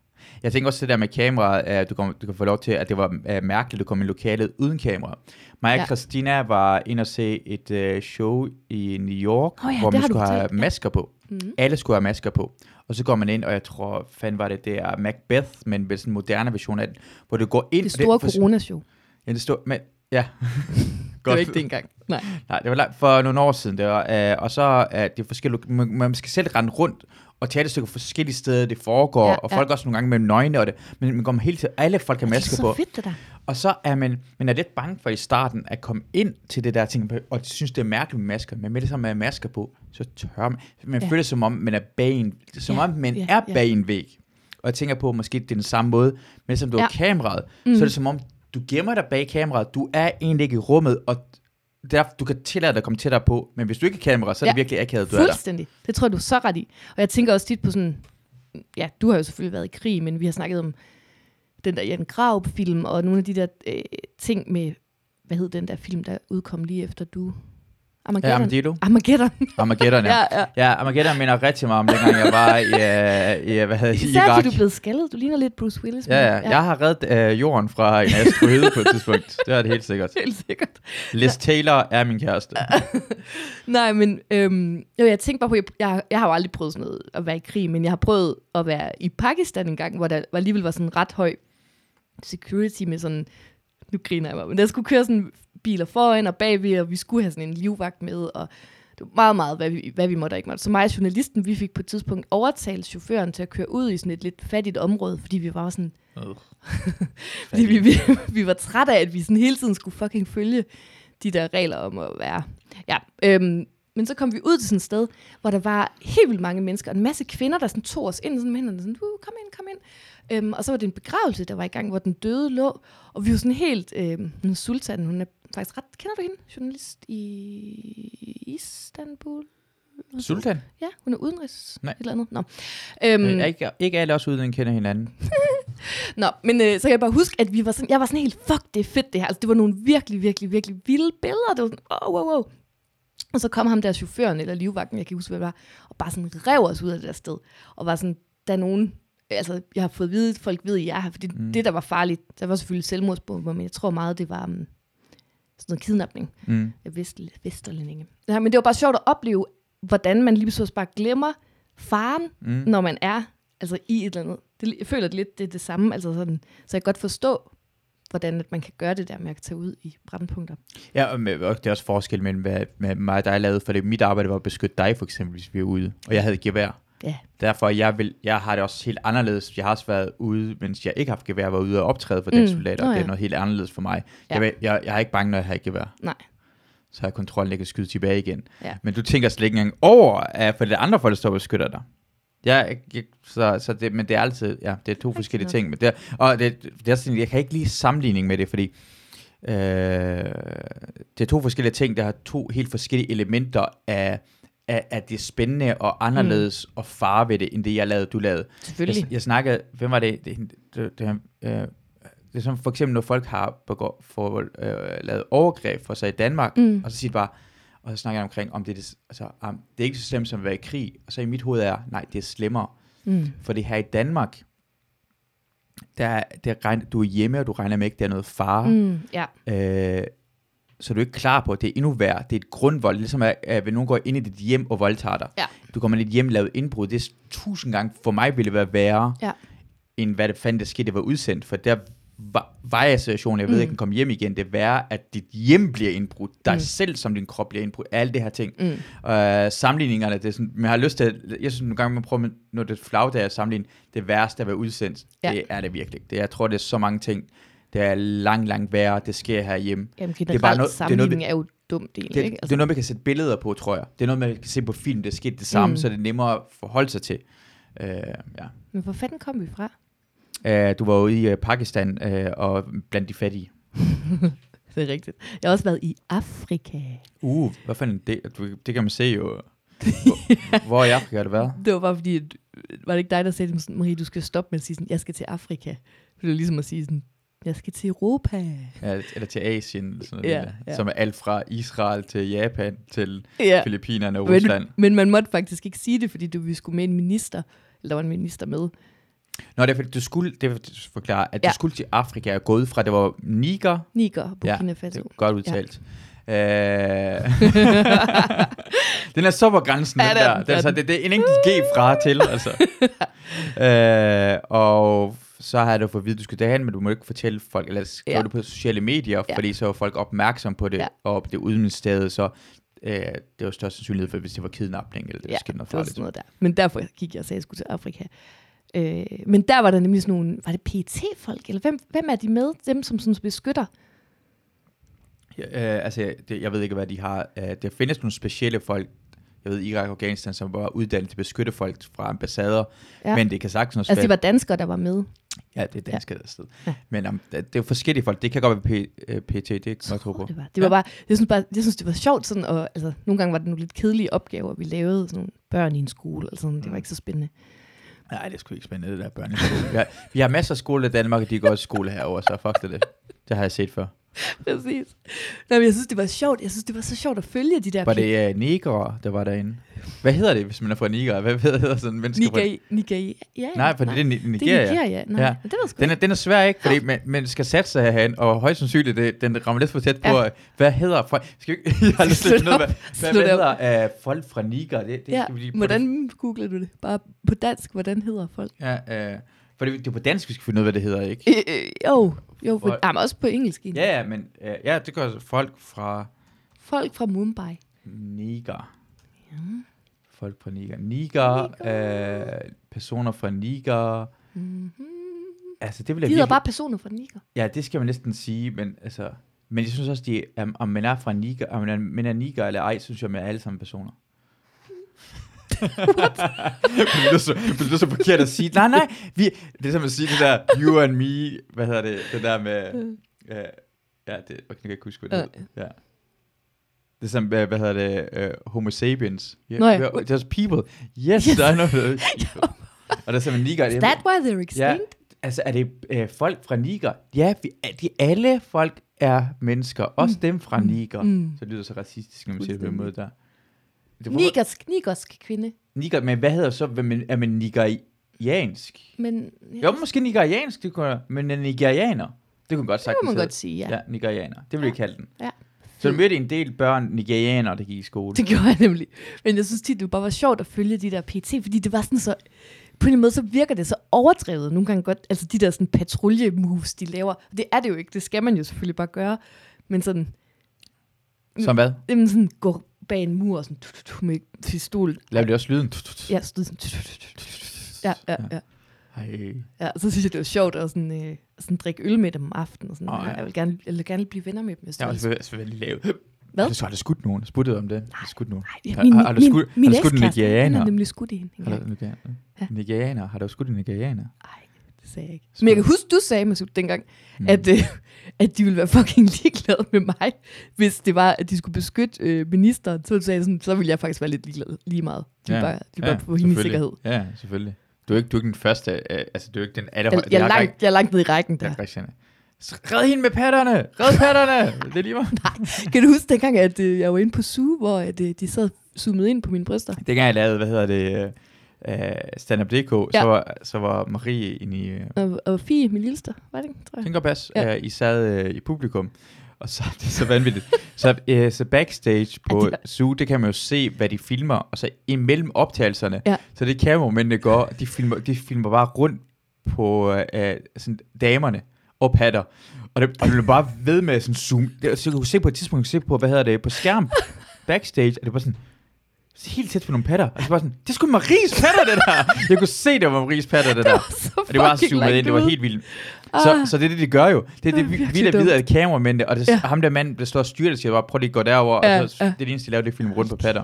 Jeg tænker også det der med kameraet, at du kan, du kan få lov til, at det var uh, mærkeligt, at du kom i lokalet uden kamera. Mig og Ja. Christina var inde og se et uh, show i New York, Åh ja, hvor det man skulle have ja. masker på. Mm. Alle skulle have masker på. Og så går man ind, og jeg tror, fanden var det, det er Macbeth, men med sådan en moderne version af den, hvor du går ind... Det store for- coronashow. Ja, det store... Men, ja. Det var ikke det engang. Nej. Nej, det var langt for nogle år siden. Det var, øh, og så er det forskellige... Man, man skal selv rende rundt og stykke forskellige steder, det foregår, ja, Ja, og ja. folk også nogle gange med nøgne, og det, men man kommer helt til... Alle folk har Det er så på. fedt, det der. Og så er man, man er lidt bange for i starten at komme ind til det der ting, og synes, det er mærkeligt med masker, men med det samme med masker på, så tør man. Man ja. Ja. føler som om, man er bag en, som Ja, om man ja, er ja. bag en væg. Og jeg tænker på, måske det er den samme måde, men som du har Ja. kameraet, Mm. så er det som om, du gemmer dig bag kameraet, du er egentlig ikke i rummet, og derfor, du kan tillade dig at komme tættere på, men hvis du ikke har kamera, så er det Ja. virkelig akavet, du er der. Fuldstændig. Det tror jeg, du er så ret i. Og jeg tænker også tit på sådan, ja, du har jo selvfølgelig været i krig, men vi har snakket om den der Jan Graup-film, og nogle af de der øh, ting med, hvad hed den der film, der udkom lige efter du? Ja, Armageddon. Armageddon. Armageddon. Armageddon, ja. ja, ja. Ja, Armageddon minder rigtig meget om, dengang jeg var i, uh, i hvad hedder det, Især Irak. fordi du er blevet skaldet. Du ligner lidt Bruce Willis. men- Ja, ja, jeg har reddet øh, jorden fra en asteroide på et tidspunkt. Det er det helt sikkert. Helt sikkert. Liz Taylor er min kæreste. Nej, men øhm, jo, jeg tænkte bare på, jeg, jeg, jeg har jo aldrig prøvet sådan noget at være i krig, men jeg har prøvet at være i Pakistan en gang, hvor der alligevel var sådan ret høj security med sådan, nu griner jeg mig, men der skulle køre sådan biler foran og bagved, og vi skulle have sådan en livvagt med, og det var meget, meget, hvad vi, hvad vi måtte og ikke måtte. Så mig og journalisten, vi fik på et tidspunkt overtalt chaufføren til at køre ud i sådan et lidt fattigt område, fordi vi var sådan, fordi vi, vi, vi var trætte af, at vi sådan hele tiden skulle fucking følge de der regler om at være... Ja, øhm, men så kom vi ud til sådan et sted, hvor der var helt vildt mange mennesker, og en masse kvinder, der sådan tog os ind sådan med hænderne, sådan, uh, kom ind, kom ind. Øhm, og så var det en begravelse, der var i gang, hvor den døde lå, og vi var sådan helt... Øhm, hun er Sultan, hun er faktisk ret... Kender du hende? Journalist i Istanbul? Sultan? Ja, hun er udenrigs... Nej. Et eller andet. Nå. Øhm, Mm. Ikke, ikke alle os uden kender hinanden. Nå, men øh, så kan jeg bare huske, at vi var sådan, jeg var sådan helt, fuck, det er fedt det her. Altså, det var nogle virkelig, virkelig, virkelig vilde billeder. Det var sådan, oh, wow, wow. Og så kom ham der chaufføren, eller livvagten, jeg kan huske, hvad det var, og bare sådan rev os ud af det der sted. Og var sådan, der er nogen, altså jeg har fået at vide, folk ved, at jeg er her, fordi Mm. det, der var farligt, der var selvfølgelig selvmordsbomber, men jeg tror meget, det var um, sådan noget kidnapning Mm. af vest, vesterlændinge. Ja, men det var bare sjovt at opleve, hvordan man lige pludselig bare glemmer faren, Mm. når man er altså i et eller andet. Det, jeg føler det lidt, det er det samme, altså sådan, så jeg kan godt forstå, hvordan at man kan gøre det der med at tage ud i brandpunkter. Ja, og med, og det er også forskel mellem, hvad med mig og dig lavede, for det, mit arbejde var at beskytte dig, for eksempel, hvis vi er ude, og jeg havde gevær. Ja. Derfor jeg vil, jeg har det også helt anderledes. Jeg har også været ude, mens jeg ikke har haft gevær, var ude og optræde for Mm. soldater. Nå, og Det ja. er noget helt anderledes for mig. Ja. Jeg, jeg, jeg er ikke bange, når jeg har et gevær. Nej. Så har jeg kontrollen ikke at skyde tilbage igen. Ja. Men du tænker slet ikke engang over, at for det andre folk, der står og beskytter dig. Ja, jeg, så, så det, men det er altid, ja, det er to forskellige nok. ting. Men det, er- og det, det er sådan, jeg kan ikke lige sammenligning med det, fordi øh, det er to forskellige ting, der har to helt forskellige elementer af, af, af det spændende og anderledes mm. og far ved det, end det jeg lavede, du lavede. Selvfølgelig. Jeg, jeg snakkede, hvem var det? Det, det, det, øh, det er som for eksempel, når folk har begå, for, øh, lavet overgreb for sig i Danmark, Mm. og så siger de bare, og så snakker jeg omkring, om det, er det, altså, um, det er ikke så slemt som at være i krig, og så i mit hoved er, nej, det er slemmere, Mm. for det her i Danmark, der, der regner, du er hjemme, og du regner med ikke, det er noget fare, Mm. Ja. øh, så er du ikke klar på, at det er endnu værre. Det er et grundvold, ligesom at, at nogen går ind i dit hjem og voldtager dig. Ja. Du kommer ind i dit hjem lavet indbrud. Det er tusind gange, for mig ville det være værre, Ja. end hvad det fandt, der skete, det var udsendt. For der var, var jeg situationen, jeg ved Mm. ikke, kan komme hjem igen. Det er værre, at dit hjem bliver indbrudt. Dig Mm. selv som din krop bliver indbrudt. Alle det her ting. Mm. Øh, sammenligningerne, det er sådan, men jeg har lyst til, at- jeg synes nogle gange, man prøver, når det er flag, der er sammenligning, det værste at være udsendt, Ja. det er det virkelig. Det, jeg tror, det er så mange ting, det er langt, langt værre, det sker herhjemme. Jamen, er generelt bare er noget- det er noget, sammenligning er jo dumt egentlig, Det, ikke? det er noget, man kan sætte billeder på, tror jeg. Det er noget, man kan se på film, det er sket det samme, Mm. så det er nemmere at forholde sig til. Øh, ja. Men hvor fanden kom vi fra? Øh, du var ude i uh, Pakistan øh, og blandt de fattige. Det er rigtigt. Jeg har også været i Afrika. Uh, hvad fanden det? Det kan man se jo. Hvor, hvor i Afrika har det været? Det var bare fordi, var det ikke dig, der sagde til mig sådan, Marie, du skal stoppe med at sige sådan, jeg skal til Afrika. Det var ligesom at sige sådan, jeg skal til Europa. Ja, eller til Asien, eller sådan Ja, noget, der. ja. som er alt fra Israel til Japan til Ja. Filippinerne og Men, Rusland. men man måtte faktisk ikke sige det, fordi du, vi skulle med en minister, eller der var en minister med. Nå, det er fordi, du skulle, det vil forklare, at Ja. du skulle til Afrika og gået fra, det var Niger, Niger, Burkina det Faso. er godt udtalt. Ja. Øh, den er så på grænsen, Ja, den det er der. den, Den, det er så det, det er en enkelt G fra til, altså. øh, og så har jeg da fået at vide, at du skal derhen, men du må ikke fortælle folk, eller skrive Ja. det på sociale medier, Ja. fordi så er folk opmærksom på det, Ja. og det udministeriet, så øh, det er jo størst sandsynlighed for, hvis det var kidnapning, eller det Ja, skete noget det var farligt. sådan noget der. Men derfor gik jeg og sagde, at jeg skulle til Afrika. Øh, men der var der nemlig sådan nogle, var det PT-folk, eller hvem, hvem er de med? Dem, som sådan beskytter? Ja, øh, altså, det, jeg ved ikke, hvad de har. Øh, der findes nogle specielle folk, jeg ved, Irak og Afghanistan, som var uddannet til at beskytte folk fra ambassader, Ja. men det kan sagtens også Altså, være... det var danskere, der var med. Ja, det er dansk ja. sted. Ja. Men um, det, er jo forskellige folk. Det kan godt være P, øh, PT, det kan jeg tro på. Det var, det var Ja. bare, jeg synes bare, jeg synes, det var sjovt sådan, og altså, nogle gange var det nogle lidt kedelige opgaver, vi lavede, sådan nogle børn i en skole, eller sådan, det var Mm. ikke så spændende. Nej, det er sgu ikke spændende, det der børneskole. vi, har, vi har masser af skole i Danmark, og de går også i skole herover, så fuck det. det. Det har jeg set før. Præcis. Nej, men jeg synes, det var sjovt. Jeg synes, det var så sjovt at følge de der Var det uh, Niger, der var derinde? Hvad hedder det, hvis man er fra Niger? Hvad hedder sådan en menneske fra... Nigeria. Nigeria. Ja, Nej, for det er Ni- Det er Nigeria. Nigeria. Nej, Ja. det var sgu Den er, den er svær, ikke? Fordi man, man skal sætte sig herhen, og højst sandsynligt, det, den rammer lidt for tæt på, Ja. ja. hvad hedder folk? Skal vi, ikke- jeg har lyst til at af, hvad, hvad, hedder uh, folk fra Niger? Det, det Ja, skal vi lige hvordan googler du det? Bare på dansk, hvordan hedder folk? Ja, uh, for det, det er på dansk, vi skal finde ud af, hvad det hedder, ikke? Øh, øh, jo, jo for, Folk- ah, men også på engelsk. egentlig. Ja, ja, men uh, ja, det gør folk fra Folk fra Mumbai. Niger. Ja. Folk fra Niger. Niger, uh, personer fra Niger. Mm-hmm. Altså, det vil De jeg hedder virkelig... bare personer fra Niger. Ja, det skal man næsten sige, men altså... Men jeg synes også, de, um, om man er fra Niger, om man er, man er Niger eller ej, synes jeg, man er alle sammen personer. det lyder så, det lyder så forkert at sige. Nej, nej, vi, det er som at sige det der, you and me, hvad hedder det, det der med, uh, ja, det, jeg kan ikke huske, hvad det Øh. hedder. Ja. Det er som, hvad, hvad hedder det, uh, homo sapiens. Yeah, Nå ja. we are- There's people. Yes, Yes. I know that. Og der er simpelthen Niger. Is that why they're extinct? Altså, er det øh, folk fra Niger? Ja, vi, er, de, alle folk er mennesker. Også dem fra Niger. Mm. Så det lyder så racistisk, når man siger det på den måde der. Det er, Nigersk, nigersk kvinde. Niger, men hvad hedder så, man, er man nigeriansk? Men ja, Jo, måske nigeriansk, det kunne men en nigerianer. Det kunne godt det sagt. må man godt sige, ja. Ja, nigerianer. Det vil jeg kalde den. Ja. Så du mødte en del børn, nigerianere, der gik i skole. Det gjorde jeg nemlig. Men jeg synes tit, det bare var sjovt at følge de der PT, fordi det var sådan så på en måde, så virker det så overdrevet. Nogle gange godt, altså de der sådan patrulje-moves, de laver. Det er det jo ikke, det skal man jo selvfølgelig bare gøre. Men sådan, Som hvad? jamen sådan gå bag en mur og sådan, tu, tu, tu, med pistol. Laver det også lyden? Ja, stod sådan, tu, tu, tu, tu, tu, tu. ja, ja, ja. Ej. Ja, så synes jeg, det var sjovt at sådan, øh, sådan drikke øl med dem om aftenen. Og sådan. Oh, ja. ja. Jeg vil gerne, jeg vil gerne blive venner med dem, Jeg var selvfølgelig, lavet. Hvad? Har du, så har du skudt nogen? Sputtet om det? Har du skudt nogen? Nej, Har- min, har du min, skudt- min, har du skudt en ekskæreste, Han nigerianer? har nemlig skudt en. Har du Ja. ja. Nigerianer? Har du skudt en nigerianer? Nej, sagde jeg ikke. Men jeg kan huske, du sagde, Masud, dengang, mm. at, øh, at de ville være fucking ligeglade med mig, hvis det var, at de skulle beskytte øh, ministeren. Så, sagde jeg sådan, så ville jeg faktisk være lidt ligeglad lige meget. De ja. bare, de bare på hendes sikkerhed. Ja, selvfølgelig. Du er ikke, du er ikke den første, øh, altså du er ikke den Jeg, allerhøjeste. jeg, er langt, jeg er langt ned i rækken der. Ja, Christian. Red hende med patterne! Red patterne! Det er lige meget. Kan du huske dengang, at øh, jeg var inde på Zoo, hvor at, øh, de sad zoomet ind på mine bryster? Dengang jeg lavede, hvad hedder det, uh, stand-up.dk, ja. Så, var, så var Marie inde i, uh, Og, og Fie, min lilleste, var det ikke, tror jeg? tænker pas, Ja. uh, I sad uh, i publikum, og så det er så vanvittigt. så, uh, så backstage på Ja, det Zoo, det kan man jo se, hvad de filmer, og så imellem optagelserne, Ja. så det kameramændene går, de filmer, de filmer bare rundt på uh, sådan, damerne og patter. Og det, og det blev bare ved med sådan zoom. Det, så du kunne se på et tidspunkt, du se på, hvad hedder det, på skærm, backstage, og det var sådan, helt tæt på nogle patter. Og så var sådan, det skulle Maries patter, det der. Jeg kunne se, det var Maries patter, det der. Så Og det var fucking zoomet ind, det var helt vildt. Så, Ah. så det er det, de gør jo. Det er Det det, er vi, der ved, at kameramændene, og det, Ja. ham der mand, der står og styrer det, siger bare, prøv lige at gå derover, Ja, og så, ja. det er det eneste, de laver, det er film rundt på patter.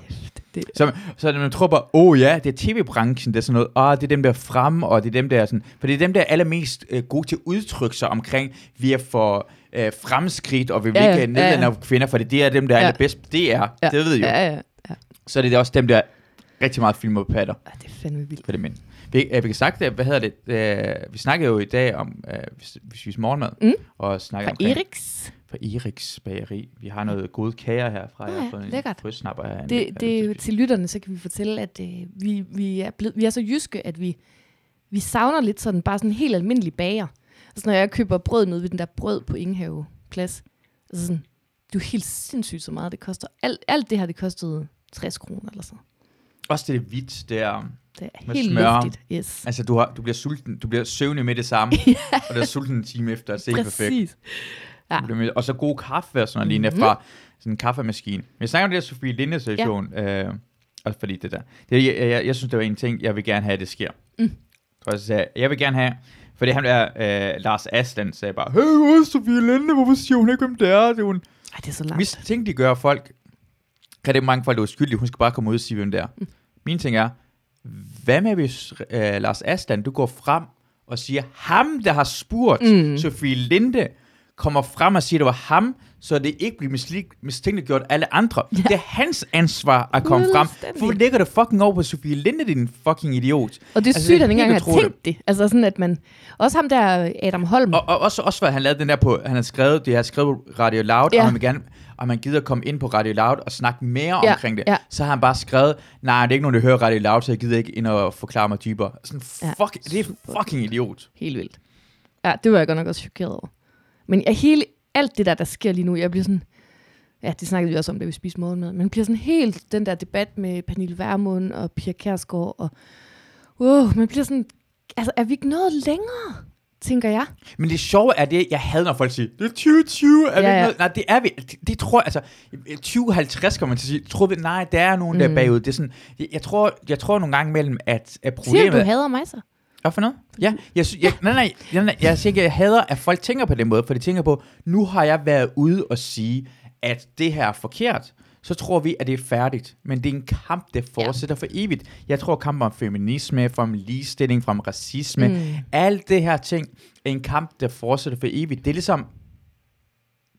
Det, Så, så man tror bare, åh oh, ja, det er tv-branchen, det er sådan noget, åh, det er dem der frem, og det er dem der sådan, for det er dem der er allermest øh, gode til at udtrykke sig omkring, vi er for øh, fremskridt, og vi vil Ja, ikke ja, nedlande ja, kvinder, for det er dem, der er Ja. allerbedst. Det er, Ja. det ved I jo. ja, ja. Så er det også dem, der rigtig meget filmer på patter. Ah, det er fandme vildt. For det mænd. Vi, øh, vi kan sagt det, hvad hedder det, øh, vi snakkede jo i dag om, øh, vi, spiser morgenmad, Mm. og Fra omkring, Eriks. fra Eriks bageri. Vi har noget gode kager herfra. Ah, jeg har ja, fået en her. Det, det er jo til lytterne, så kan vi fortælle, at øh, vi, vi, er blevet, vi er så jyske, at vi, vi savner lidt sådan bare sådan en helt almindelig bager. Altså når jeg køber brød nede ved den der brød på Ingenhave Plads, altså sådan, det er jo helt sindssygt så meget, det koster. Alt, alt det her, det kostede 60 kroner eller sådan. Også det er hvidt, det er, Det er Med helt smør. luftigt. Yes. altså du, har, du bliver sulten, du bliver søvnig med det samme, og du er sulten en time efter, er helt perfekt. Præcis. Ja. Og så god kaffe og sådan noget, Mhm. mm-hmm. fra sådan en kaffemaskine. Men jeg snakker om det der Sofie Linde situation, ja. øh, også fordi det der. Det, jeg, jeg, jeg, synes, det var en ting, jeg vil gerne have, at det sker. Mm. Så jeg sagde, jeg vil gerne have, fordi ham der, øh, Lars Aslan, sagde bare, hey, Sofie Linde, hvorfor siger hun ikke, hvem det er? Det er en Ej, det er så langt. Hvis ting, de gør folk, kan det mange folk, er uskyldige, hun skal bare komme ud og sige, hvem det er. Mm. Min ting er, hvad med hvis øh, Lars Aslan, du går frem og siger, ham, der har spurgt Mm. Sofie Linde, kommer frem og siger, at det var ham, så det ikke bliver mislik- mistænkeliggjort alle andre. Ja. Det er hans ansvar at komme frem. Hvorfor lægger du fucking over på Sofie Linde, din fucking idiot? Og det er Altså, sygt, det at han ikke engang har tænkt det. Altså sådan, at man... Også ham der, Adam Holm. Og, og også, også, hvad han lavede den der på, han har skrevet, det har skrevet Radio Loud, Ja. og han vil gerne, og man gider komme ind på Radio Loud og snakke mere Ja, omkring det. ja. Så har han bare skrevet, nej, det er ikke nogen, der hører Radio Loud, så jeg gider ikke ind og forklare mig dybere. Sådan, Ja, fuck, det er fucking idiot. Helt vildt. Ja, det var jeg godt nok også chokeret over. Men jeg, hele, alt det der, der sker lige nu, jeg bliver sådan... Ja, det snakkede vi også om, da vi spiste morgenmad. Men bliver sådan helt den der debat med Pernille Vermund og Pia Kærsgaard. Og, wow, man bliver sådan... Altså, er vi ikke noget længere, tænker jeg? Men det sjove er det, jeg havde, når folk siger, det er 2020, er Ja, ja, noget? Nej, det er vi. Det, det tror jeg, altså, 2050 kommer man til at sige, tror vi, nej, der er nogen, der er Mm. bagud. Det er sådan, jeg, jeg, tror, jeg tror nogle gange mellem, at, at Siger problemet... du, du hader mig så? Hvad for noget? Ja, jeg, jeg, nej, nej, nej, nej, jeg siger ikke, jeg hader, at folk tænker på den måde, for de tænker på, nu har jeg været ude og sige, at det her er forkert, så tror vi, at det er færdigt. Men det er en kamp, der fortsætter ja. for evigt. Jeg tror, kampen om feminisme, om ligestilling, om racisme, Mm. alt det her ting, er en kamp, der fortsætter for evigt. Det er ligesom,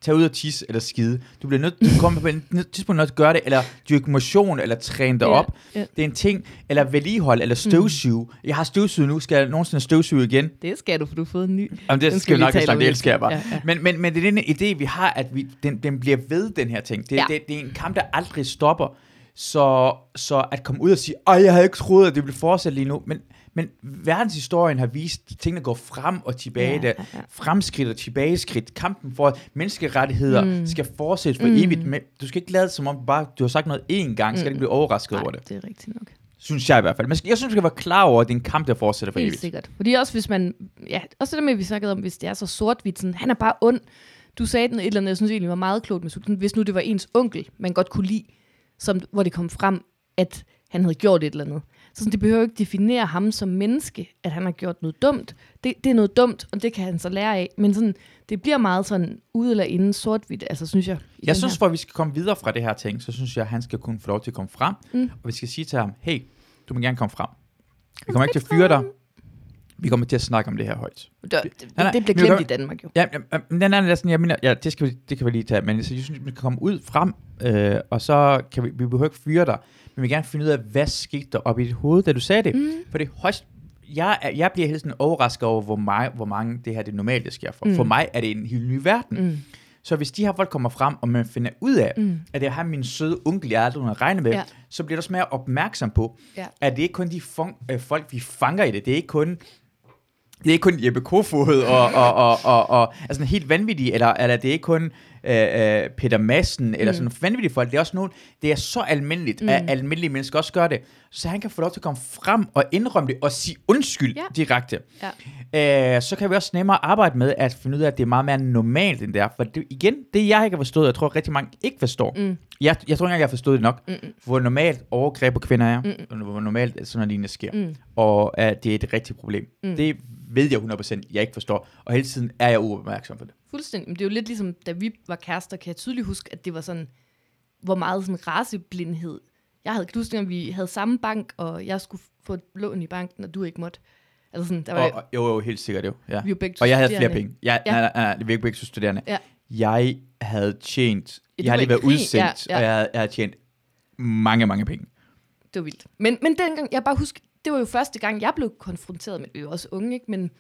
tage ud og tisse eller skide. Du bliver nødt til at komme på et tidspunkt nødt til at gøre det, eller dyrke motion, eller træne dig Ja, op. ja. Det er en ting, eller vedligehold, eller støvsuge. Mm. Jeg har støvsuget nu, skal jeg nogensinde støvsuge igen? Det skal du, for du har fået en ny. Jamen, det Den skal vi nok snakke, det elsker jeg bare. Ja, ja. Men, men, men det er den idé, vi har, at vi, den, den bliver ved, den her ting. Det, ja. det, det er en kamp, der aldrig stopper. Så, så at komme ud og sige, ej, jeg havde ikke troet, at det ville fortsætte lige nu. Men, men verdenshistorien har vist, at tingene går frem og tilbage. Ja, Ja, ja. Fremskridt og tilbageskridt. Kampen for at menneskerettigheder Mm. mm. skal fortsætte for Mm. mm. evigt. Men du skal ikke lade som om bare du har sagt noget én gang, mm. skal ikke blive overrasket Nej, over det. det er rigtigt nok. Synes jeg i hvert fald. Men jeg synes, vi skal være klar over, at det er en kamp, der fortsætter for Helt evigt. sikkert. Fordi også hvis man, ja, også det med, vi snakkede om, hvis det er så sort-hvidt, sådan, han er bare ond. Du sagde den et eller andet, jeg synes egentlig var meget klogt med sådan, hvis nu det var ens onkel, man godt kunne lide, som, hvor det kom frem, at han havde gjort et eller andet. Så sådan, det behøver ikke definere ham som menneske, at han har gjort noget dumt. Det, det er noget dumt, og det kan han så lære af. Men sådan, det bliver meget sådan ude eller inden sort-hvidt, altså synes jeg. Jeg synes, her. for at vi skal komme videre fra det her ting, så synes jeg, at han skal kunne få lov til at komme frem. Mm. Og vi skal sige til ham, hey, du må gerne komme frem. Vi kommer ikke til at fyre dig. Vi kommer til at snakke om det her højt. Det, det, nej, det bliver glemt i Danmark jo. Ja, ja, den anden er sådan, jeg mener, ja, det, skal vi, det kan vi lige tage, men så jeg synes, vi kan komme ud frem, øh, og så kan vi, vi behøver ikke fyre dig, men vi vil gerne finde ud af, hvad skete der op i dit hoved, da du sagde det. Mm. For det er højst, jeg, er- jeg bliver helt sådan overrasket over, hvor, meget, hvor mange det her det normalt det sker for. Mm. For mig er det en helt ny verden. Mm. Så hvis de her folk kommer frem, og man finder ud af, mm. At det er ham, min søde onkel, jeg aldrig har regnet med, ja. Så bliver du også mere opmærksom på, Ja. at det ikke kun de fun- øh, folk, vi fanger i det. Det er ikke kun det er ikke kun Jeppe Kofod og, og, og, og, og altså helt vanvittige, eller, eller det er ikke kun øh, øh, Peter Madsen, eller Mm. sådan vanvittige folk. Det er også nogen, det er så almindeligt, mm. at almindelige mennesker også gør det. Så han kan få lov til at komme frem og indrømme det, og sige undskyld Ja. direkte. Ja. Øh, så kan vi også nemmere arbejde med at finde ud af, at det er meget mere normalt end det er. For det, igen, det jeg ikke har forstået, jeg tror rigtig mange ikke forstår. Mm. Jeg, jeg tror ikke engang, jeg har forstået det nok, Mm-mm. hvor normalt overgreb på kvinder er, Mm. hvor normalt sådan noget lignende sker Mm. og at det er et rigtigt problem. Mm. Mm. Det ved jeg 100% jeg ikke forstår, og hele tiden er jeg uopmærksom på det. Fuldstændig. Men det er jo lidt ligesom, da vi var kærester, kan jeg tydeligt huske, at det var sådan, hvor meget sådan raceblindhed. Jeg havde, huske, at vi havde samme bank, og jeg skulle få et lån i banken, og du ikke måtte. Altså sådan, der var, Og, og, jo, jo, helt sikkert jo. Ja. vi var begge Og jeg havde flere penge. Jeg, ja. Nej, nej, nej, vi er ikke studerende. Ja. Jeg havde tjent, Ja, jeg har var lige været krig, udsendt, ja, ja. og jeg havde, jeg havde tjent mange, mange penge. Det var vildt. Men, men dengang, jeg bare husker, det var jo første gang, jeg blev konfronteret med, vi var også unge, ikke? Men,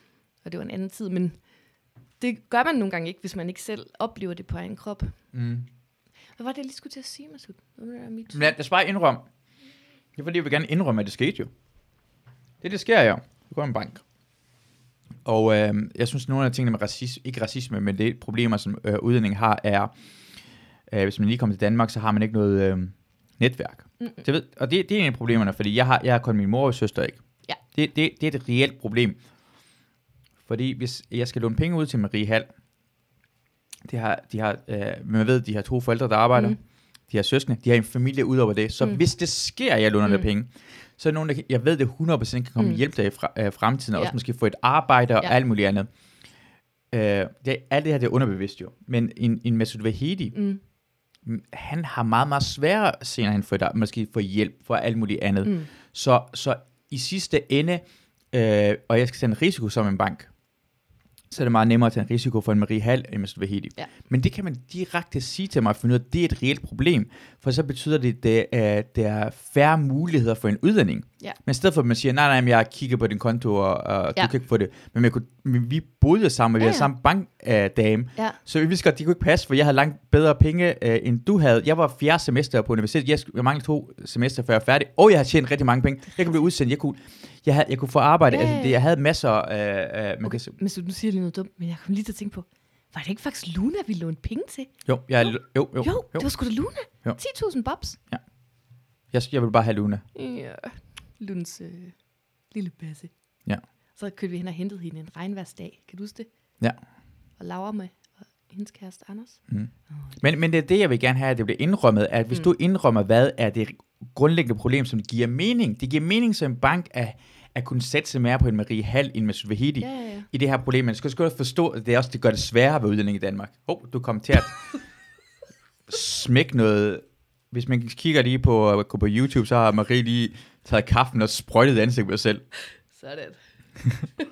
og det var en anden tid, men det gør man nogle gange ikke, hvis man ikke selv oplever det på egen krop. Mm. Hvad var det, jeg lige skulle til at sige, Masud? Det. Men lad os bare indrømme. Det er fordi, jeg vil gerne indrømme, at det skete jo. Det, det sker jo. Du går en bank. Og øh, jeg synes, nogle af tingene med racisme, ikke racisme, men det problemer, som øh, udlænding har, er, øh, hvis man lige kommer til Danmark, så har man ikke noget øh, netværk. Mm. Det ved, og det, det er en af problemerne, fordi jeg har, jeg har kun min mor og søster ikke. Ja. Det, det, det er et reelt problem. Fordi hvis jeg skal låne penge ud til Marie Hall, de har, de har, øh, man ved, de har to forældre, der arbejder, mm. De har søskende, de har en familie ud over det. Så mm. Hvis det sker, at jeg låner mm. dig Mm. penge, så er nogen, der, kan- jeg ved, det 100% kan komme mm. Hjælp dig i fra, øh, fremtiden, og Ja. også måske få et arbejde og Ja. alt muligt andet. Øh, det, alt det her, det er underbevidst jo. Men en, en Masoud Vahedi, Mm. mm, han har meget, meget sværere senere hen for, måske få hjælp for alt muligt andet. Mm. Så, så i sidste ende, øh, og jeg skal en risiko som en bank, så er det meget nemmere at tage en risiko for en Marie Hall end Masoud Vahedi. Ja. Men det kan man direkte sige til mig, af, at det er et reelt problem, for så betyder det, at det er, færre muligheder for en udlænding. Ja. Men i stedet for, at man siger, nej, nej, men jeg kigger på din konto, og, og Ja. du kan ikke få det. Men, man kunne, men vi boede jo sammen, og vi Ja, havde ja. samme bankdame, Ja. så vi vidste godt, de kunne ikke passe, for jeg havde langt bedre penge, øh, end du havde. Jeg var fjerde semester på universitetet. Jeg, jeg manglede to semester, før jeg var færdig. Og jeg har tjent rigtig mange penge. Jeg kunne blive udsendt. Jeg kunne, jeg havde, jeg kunne få arbejde. Ja, Altså, ja, det, ja. jeg havde masser af... Øh, man Okay. kan, se- Masud, nu siger jeg lige noget dumt, men jeg kom lige til at tænke på, var det ikke faktisk Luna, vi lånte penge til? jo, jeg, jo, jo, jo, Jo, det var sgu da Luna. Jo. 10.000 bobs. Jeg, jeg vil bare have Luna. Ja, Luns øh, lille basse. Ja. Så kørte vi hen og hentede hende en regnværsdag. Kan du huske det? Ja. Og Laura med og hendes kæreste Anders. Mm. Men, men det er det, jeg vil gerne have, at det bliver indrømmet, at hvis mm. Mm. du indrømmer, hvad er det grundlæggende problem, som giver mening. Det giver mening som en bank at, at kunne sætte sig mere på en Marie Hall end med Vahedi. Ja, ja, ja. i det her problem, men du skal også forstå, at det også det gør det sværere at være udlænding i Danmark. Åh, oh, du kommer til at smække noget. Hvis man kigger lige på, gå på YouTube, så har Marie lige taget kaffen og sprøjtet ansigt på sig selv. Sådan.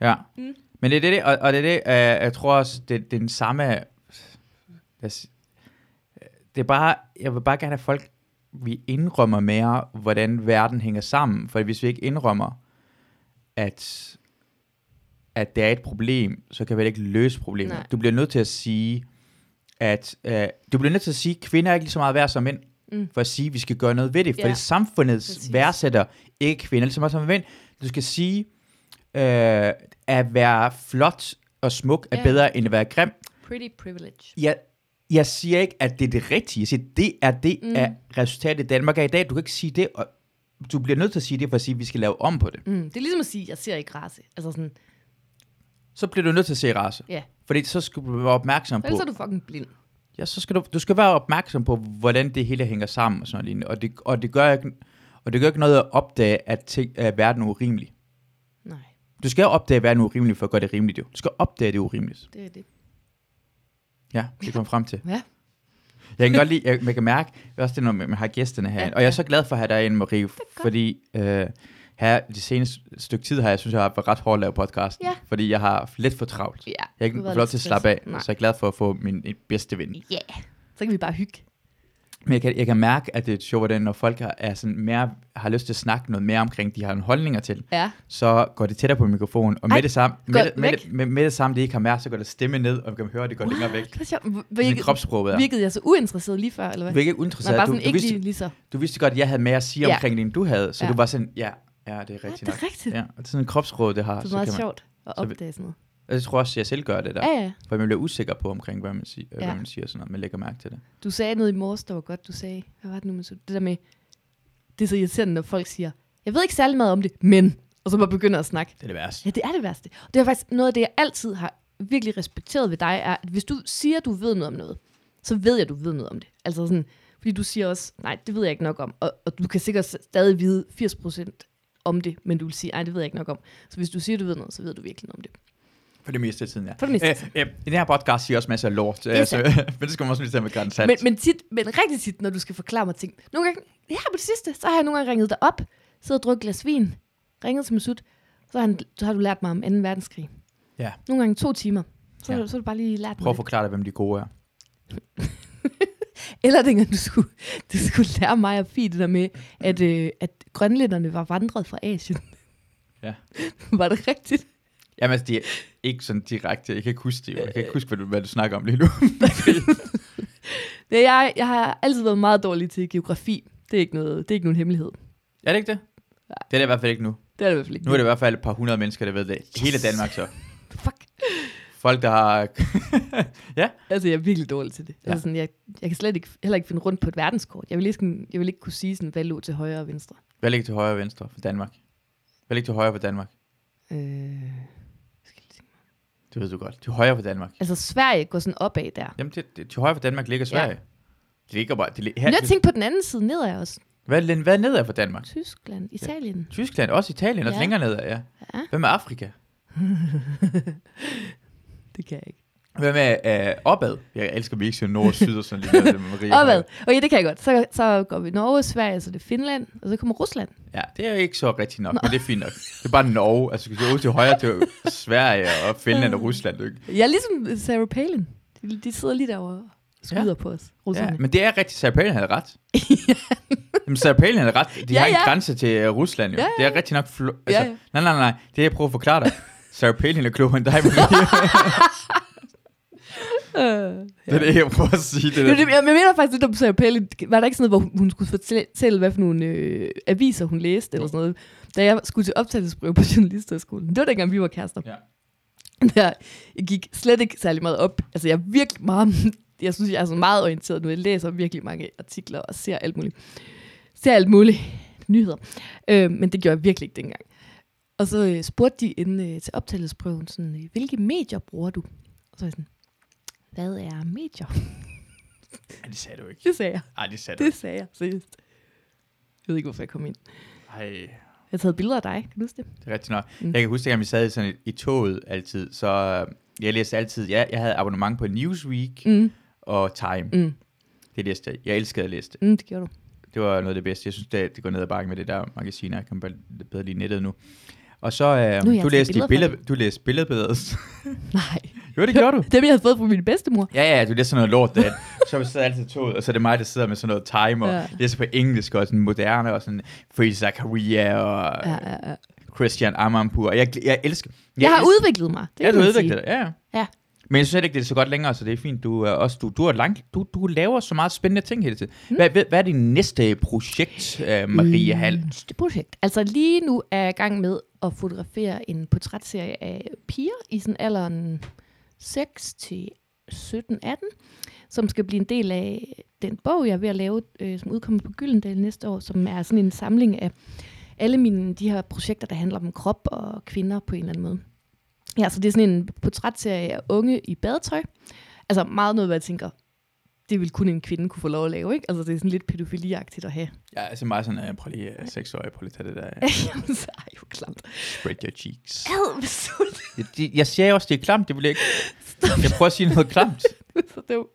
Ja. Mm. Men det er det, og, og det er det, uh, jeg tror også, det, det er den samme, det er bare, jeg vil bare gerne have folk, vi indrømmer mere, hvordan verden hænger sammen, for hvis vi ikke indrømmer, at, at det er et problem, så kan vi ikke løse problemet. Nej. Du bliver nødt til at sige, at uh, du bliver nødt til at sige, at kvinder er ikke lige så meget værd som mænd, Mm. for at sige, at vi skal gøre noget ved det, for Ja. samfundet Præcis. værdsætter ikke kvinder lige så meget som mænd. Du skal sige, øh, at være flot og smuk er Ja. bedre end at være grim. Pretty privilege. Ja, Jeg siger ikke, at det er det rigtige. Jeg siger, det er det Mm. af resultatet i Danmark er i dag. Du kan ikke sige det, og du bliver nødt til at sige det, for at sige, at vi skal lave om på det. Mm. Det er ligesom at sige, jeg ser ikke race. Altså sådan, Så bliver du nødt til at se race. ja. Fordi så skal du være opmærksom på, Ellers er du fucking blind. ja, så skal du, du skal være opmærksom på, hvordan det hele hænger sammen og sådan noget. Og det, og det gør ikke, og det gør ikke noget at opdage, at, ting, at verden er urimelig. Nej, Du skal opdage, at verden er urimelig, for at gøre det rimeligt. Jo. Du skal opdage, at det er urimeligt. det er det. Ja, det kommer frem til. Ja. Jeg kan godt lide, jeg, jeg kan mærke, også det, når man har gæsterne her. Ja, og jeg er så glad for at have dig inde, Marie, fordi øh, her det seneste stykke tid har jeg synes, jeg har været ret hårdt at lave podcast. Ja. Fordi jeg har lidt for travlt. Ja, Jeg har fået lov til at slappe af, Nej. så jeg er glad for at få min min bedste ven. Ja, så kan vi bare hygge. Men jeg kan, jeg kan mærke, at det er sjovt, hvordan når folk har, er sådan mere, har lyst til at snakke noget mere omkring, de har nogle holdninger til, Ja. så går det tættere på mikrofonen, og med Ej, det samme, med, det- med, det- med, med det samme, det ikke har mærke, så går det stemme ned, og man kan høre, at det går længere væk. Virkede, kropssproget er. virkede jeg så uinteresseret lige før, eller hvad? Du Nej, uinteresseret. Du, sådan du, ikke vidste, lige, lige så. du vidste godt, at jeg havde mere at sige Ja. omkring det, end du havde, så Ja. du var sådan, ja, ja, det er Ja, rigtigt det er rigtigt. Ja, og det er sådan en kropsråd, det har. Det er så meget kan man, sjovt at vi- opdage sådan noget. Og jeg tror også, at jeg selv gør det der. Ja, ja. For man bliver usikker på omkring, hvad man, siger, ja. Ja. hvad man siger og sådan noget. Man lægger mærke til det. Du sagde noget i morges, der var godt, du sagde. Hvad var det nu, man så? Det der med, det er så irriterende, når folk siger, jeg ved ikke særlig meget om det, men, og så bare begynder at snakke. Det er det værste. Ja, det er det værste. Og det er faktisk noget af det, jeg altid har virkelig respekteret ved dig, er, at hvis du siger, at du ved noget om noget, så ved jeg, at du ved noget om det. Altså sådan, fordi du siger også, nej, det ved jeg ikke nok om. Og, og du kan sikkert stadig vide 80% om det, men du vil sige, nej, det ved jeg ikke nok om. Så hvis du siger, du ved noget, så ved du virkelig noget om det. For det meste af tiden, ja. For det meste af Øh, øh, I den her podcast siger også masser af lort. er Altså, men det skal man også lige tage med grænsat. Men, men, tit, men rigtig tit, når du skal forklare mig ting. Nogle gange, her på det sidste, så har jeg nogle gange ringet dig op, siddet og drukket et glas vin, ringet til Masud, så har, han, så har du lært mig om 2. verdenskrig. Ja. Nogle gange to timer. Så, Ja. ja. så har du bare lige lært Prøv at forklare dig, hvem de gode er. det. Eller dengang du skulle, du skulle lære mig og Fie det der med, at, øh, at grønlænderne var vandret fra Asien. Ja. var det rigtigt? Jamen, altså, det er ikke sådan direkte. Jeg kan ikke huske det. jo. Jeg kan ikke huske, hvad du, hvad du snakker om lige nu. Er jeg, jeg har altid været meget dårlig til geografi. Det er ikke, noget, det er ikke nogen hemmelighed. er det ikke det? Det er det i hvert fald ikke nu. Det er det i hvert fald ikke. Nu er det i hvert fald et par hundrede mennesker, der ved det. Hele Danmark så. Fuck. Folk, der har... ja, Altså, jeg er virkelig dårlig til det. Ja. Altså, sådan, jeg, jeg kan slet ikke, heller ikke finde rundt på et verdenskort. Jeg vil ikke, sådan, jeg vil ikke kunne sige, sådan, hvad lå til højre og venstre. hvad ligger til højre og venstre for Danmark? Hvad ligger til højre for Danmark? Øh, skal jeg lige tænke. Det ved du godt. Til højre for Danmark. altså, Sverige går sådan opad der. Jamen, det, det, til højre for Danmark ligger Sverige. Det ligger bare... Det, her, Men jeg tænkte på den anden side, nedad også. hvad, hvad, hvad nedad for Danmark? Tyskland, Italien. Tyskland, også Italien, Ja. længere nedad, ja. Ja. Hvem er Afrika? Det kan jeg ikke. Hvem er øh, opad? Jeg elsker, at vi ikke siger nord, syd og sådan lidt. med Maria. Opad. Okay, det kan jeg godt. Så, så går vi Norge, Sverige, så det er Finland, og så kommer Rusland. Ja, det er jo ikke så rigtigt nok, men det er fint nok. Det er bare Norge. Altså, du kan gå til højre til Sverige og Finland og Rusland. Ikke? Jeg er ligesom Sarah Palin. De, de sidder lige derovre og skyder ja. på os, Ja, men det er rigtigt. Sarah Palin havde ret. Jamen, Sarah Palin havde ret. De Ja, har en ja. grænse til uh, Rusland. Jo. Ja, Det er rigtigt nok. Flo- altså, Ja, ja. Nej, nej, nej. Det jeg prøver at forklare dig. Sarah Palin er klogere end dig, Maria. Øh, Det er det, jeg prøver at sige. Det der. det, jeg mener faktisk lidt om Sarah Palin. Var der ikke sådan noget, hvor hun, hun skulle fortælle, hvad for nogle øh, aviser hun læste, eller sådan noget, da jeg skulle til optagelsesprøve på journalisterskolen. Det var dengang, vi var kærester. Ja. Der, jeg gik slet ikke særlig meget op. Altså, jeg er virkelig meget... Jeg synes, jeg er sådan meget orienteret nu. Jeg læser virkelig mange artikler og ser alt muligt. Ser alt muligt. Nyheder. Øh, men det gjorde jeg virkelig ikke dengang. Og så øh, spurgte de inden øh, til optagelsesprøven, sådan, øh, hvilke medier bruger du? Og så var jeg sådan, hvad er medier? Ej, det sagde du ikke. Det sagde jeg. Nej, det sagde du Det ikke. sagde jeg, seriøst. Jeg ved ikke, hvorfor jeg kom ind. Ej, Jeg har taget billeder af dig, kan du huske det? det er rigtigt nok. Mm. Jeg kan huske, at vi sad sådan i, i toget altid, så øh, jeg læste altid, ja, jeg havde abonnement på Newsweek Mm, og Time. mm, Det læste jeg. Jeg elskede at læse det. mm, det gjorde du. Det var noget af det bedste. Jeg synes, det, det går ned ad bakken med det der magasiner. Jeg kan bare bedre lide nettet nu. Og så, øh, Nu har jeg du, taget læste billeder de fra du læste billedbilleder. Nej. Jo, det gjorde du. Dem, jeg havde fået fra min bedstemor. Ja, ja, du læser sådan noget lort der. Så vi sidder altid i toget, og så er det mig, der sidder med sådan noget time, og Ja. ja. læser på engelsk, og sådan moderne, og sådan Free Zachariah, og Ja, ja. ja. Christian Amanpour. Og jeg, jeg elsker... Jeg, Jeg har elsker, udviklet mig. Det Ja, du man udvikler sige. det, ja. Ja. Men jeg synes ikke, det er så godt længere, så det er fint. Du, er også, du, du, er langt, du, du laver så meget spændende ting hele tiden. Hvad, hvad, hvad er dit næste projekt, uh, Maria Hall? Mm, det projekt. Altså lige nu er jeg i gang med at fotografere en portrætserie af piger i sådan alderen 6 til 17-18, som skal blive en del af den bog, jeg er ved at lave, øh, som udkommer på Gyldendal næste år, som er sådan en samling af alle mine de her projekter, der handler om krop og kvinder på en eller anden måde. Ja, så det er sådan en portrætserie af unge i badetøj. Altså meget noget, hvad jeg tænker, det vil kun en kvinde kunne få lov at lave, ikke? Altså det er sådan lidt pædofiliagtigt at have. Ja, altså meget sådan, uh, prøv lige uh, seks år, prøv lige tage det der. Jamen, så er jo klamt. Spread your cheeks. Ad, Jeg, jeg siger også, det er klamt, det vil jeg ikke. Jeg prøver at sige noget klamt. så dum.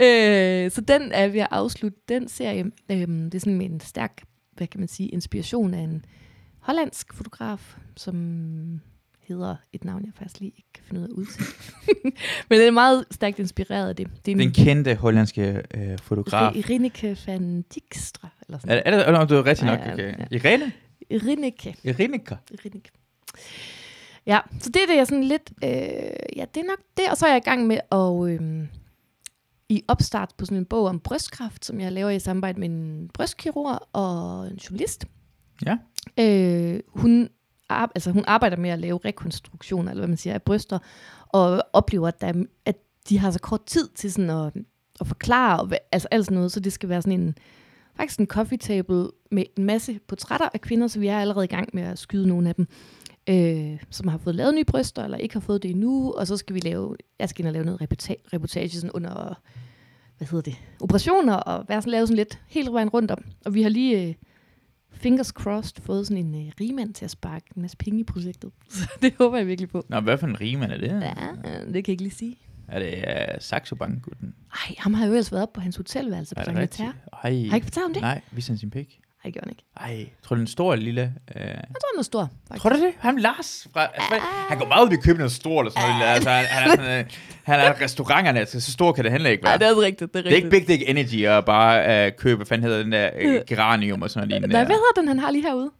Øh, så den er ved at afslutte den serie. Øh, det er sådan med en stærk, hvad kan man sige, inspiration af en hollandsk fotograf, som hedder et navn, jeg faktisk lige ikke kan finde ud af udtale. Men den er meget stærkt inspireret af det. Det er Den en kendte hollandske uh, fotograf. Irineke van Dijkstra, eller Er, sådan er, det, er det, du er rigtig nok? Ja, Okay. ja. Irene? Irineke. Irenika? Irineke. Ja, så det er det, jeg sådan lidt... Øh, ja, det er nok det. Og så er jeg i gang med at... Øh, i opstart på sådan en bog om brystkræft, som jeg laver i samarbejde med en brystkirurg og en journalist. Ja. Øh, hun, altså, hun arbejder med at lave rekonstruktioner, eller hvad man siger, af bryster, og oplever, at, der, er- at de har så kort tid til sådan at, at forklare, og, altså alt sådan noget, så det skal være sådan en, faktisk en coffee table med en masse portrætter af kvinder, så vi er allerede i gang med at skyde nogle af dem, øh, som har fået lavet nye bryster, eller ikke har fået det endnu, og så skal vi lave, jeg skal ind og lave noget reportage, reportage sådan under, hvad hedder det, operationer, og være sådan lave sådan lidt hele vejen rundt om. Og vi har lige, øh, fingers crossed, fået sådan en øh, rigmand til at sparke en masse penge i projektet. Så det håber jeg virkelig på. Nå, hvad for en rigmand er det? Ja, øh, det kan jeg ikke lige sige. Er det uh, Saxo Bank-gutten? Ej, ham har jo ellers været op på hans hotelværelse på rigtigt? Ej. Har jeg ikke fortalt om det? Nej, vi sendte sin pik. Nej, det gjorde han ikke. Ej, tror du, den store eller lille? Uh... Jeg tror, han er stor. Faktisk. Tror du det? Ham Lars? Fra, altså, hvad- han går meget ud i købe noget stort eller sådan noget. Altså, han, han, er sådan, øh, han er restauranterne, altså, så stor kan det heller ikke være. Nej, det er rigtigt. Det er, det er ikke rigtigt. Big Dick Energy at bare uh, købe, hvad fanden hedder den der uh, geranium og sådan noget. Nej, hvad hedder den, han har lige herude?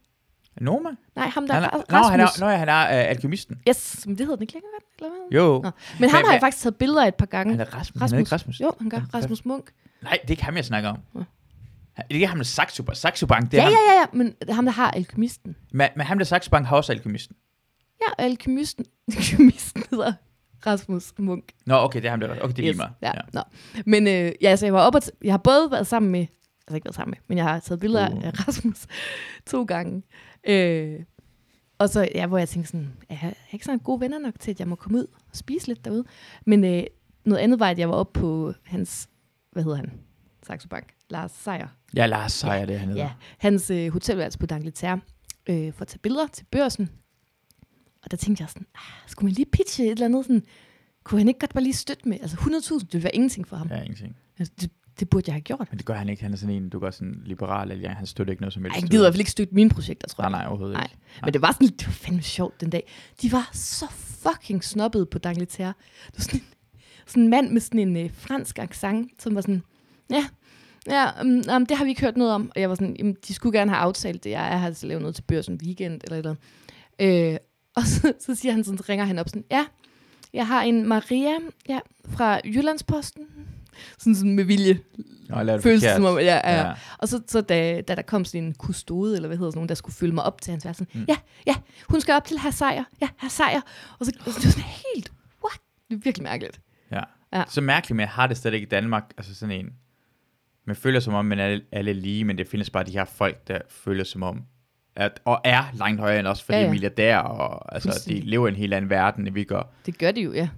Noma? Nej, ham der Han er, Rasmus. nå, han er, nå, ja, han er uh, alkymisten. Yes, men det hedder den ikke længere, eller hvad? Jo. Nå. Men ham Men- har jeg men- faktisk taget billeder af et par gange. Han er Rasmus. Han er ikke Rasmus. Jo, han gør. Hvad- Rasmus Munk. Nej, det er ikke ham, jeg snakker om. Nå. Det er ham, der Saxo Bank. Saxo Bank, det er Ja, ham. ja, ja, ja, men det er ham, der har alkymisten. Men, men ham, der Saxo Bank, har også alkymisten. Ja, alkymisten. Alkymisten hedder Rasmus Munk. Nå, okay, det er ham, der Okay, det er lige meget. Ja, ja. Nå. Men øh, ja, altså, jeg var op og jeg har både været sammen med, altså ikke været sammen med, men jeg har taget billeder Uh. af Rasmus to gange. Øh, og så, ja, hvor jeg tænkte sådan, jeg er ikke sådan gode venner nok til, at jeg må komme ud og spise lidt derude. Men øh, noget andet var, at jeg var oppe på hans, hvad hedder han? Saxo Bank. Lars Seier. Ja, Lars Seier, det er han hedder. Ja, hans øh, hotelværelse på D'Angleterre øh, for at tage billeder til børsen. Og der tænkte jeg sådan, ah, skulle man lige pitche et eller andet sådan, kunne han ikke godt bare lige støtte med? Altså 100.000, det ville være ingenting for ham. Ja, ingenting. Altså, det, det burde jeg have gjort. Men det gør han ikke. Han er sådan en, du gør sådan liberal alliance. Han støtter ikke noget som helst. Ej, han gider i hvert fald ikke støtte mine projekter, tror Nej, jeg. nej, overhovedet Nej. ikke. Men det var sådan det var fandme sjovt den dag. De var så fucking snobbede på D'Angleterre. Det var sådan en, sådan en mand med sådan en øh, fransk accent, som var sådan, ja, ja um, um, det har vi ikke hørt noget om. Og jeg var sådan, jamen, de skulle gerne have aftalt det. Jeg er her til at lave noget til børsen weekend, eller eller andet. øh, Og så, så siger han sådan, så ringer han op sådan, ja, jeg har en Maria ja, fra Jyllandsposten. Sådan, sådan med vilje. Nå, jeg forkert. som om, ja, ja. ja. Og så, så da, da der kom sådan en kustode, eller hvad hedder sådan nogen, der skulle følge mig op til hans værelse, sådan, Mm. ja, ja, hun skal op til herr Sejr, ja, herr Sejr. Og så, og så det var sådan helt, what? Det er virkelig mærkeligt. Ja. Ja. Så mærkeligt med, har det stadig i Danmark. Altså sådan en... Man føler som om, man er alle lige, men det findes bare de her folk, der føler som om, at, og er langt højere end os, fordi Ja, ja, ja. ja. milliardærer, og altså, de lever i en helt anden verden, end vi gør. Det gør de jo, ja.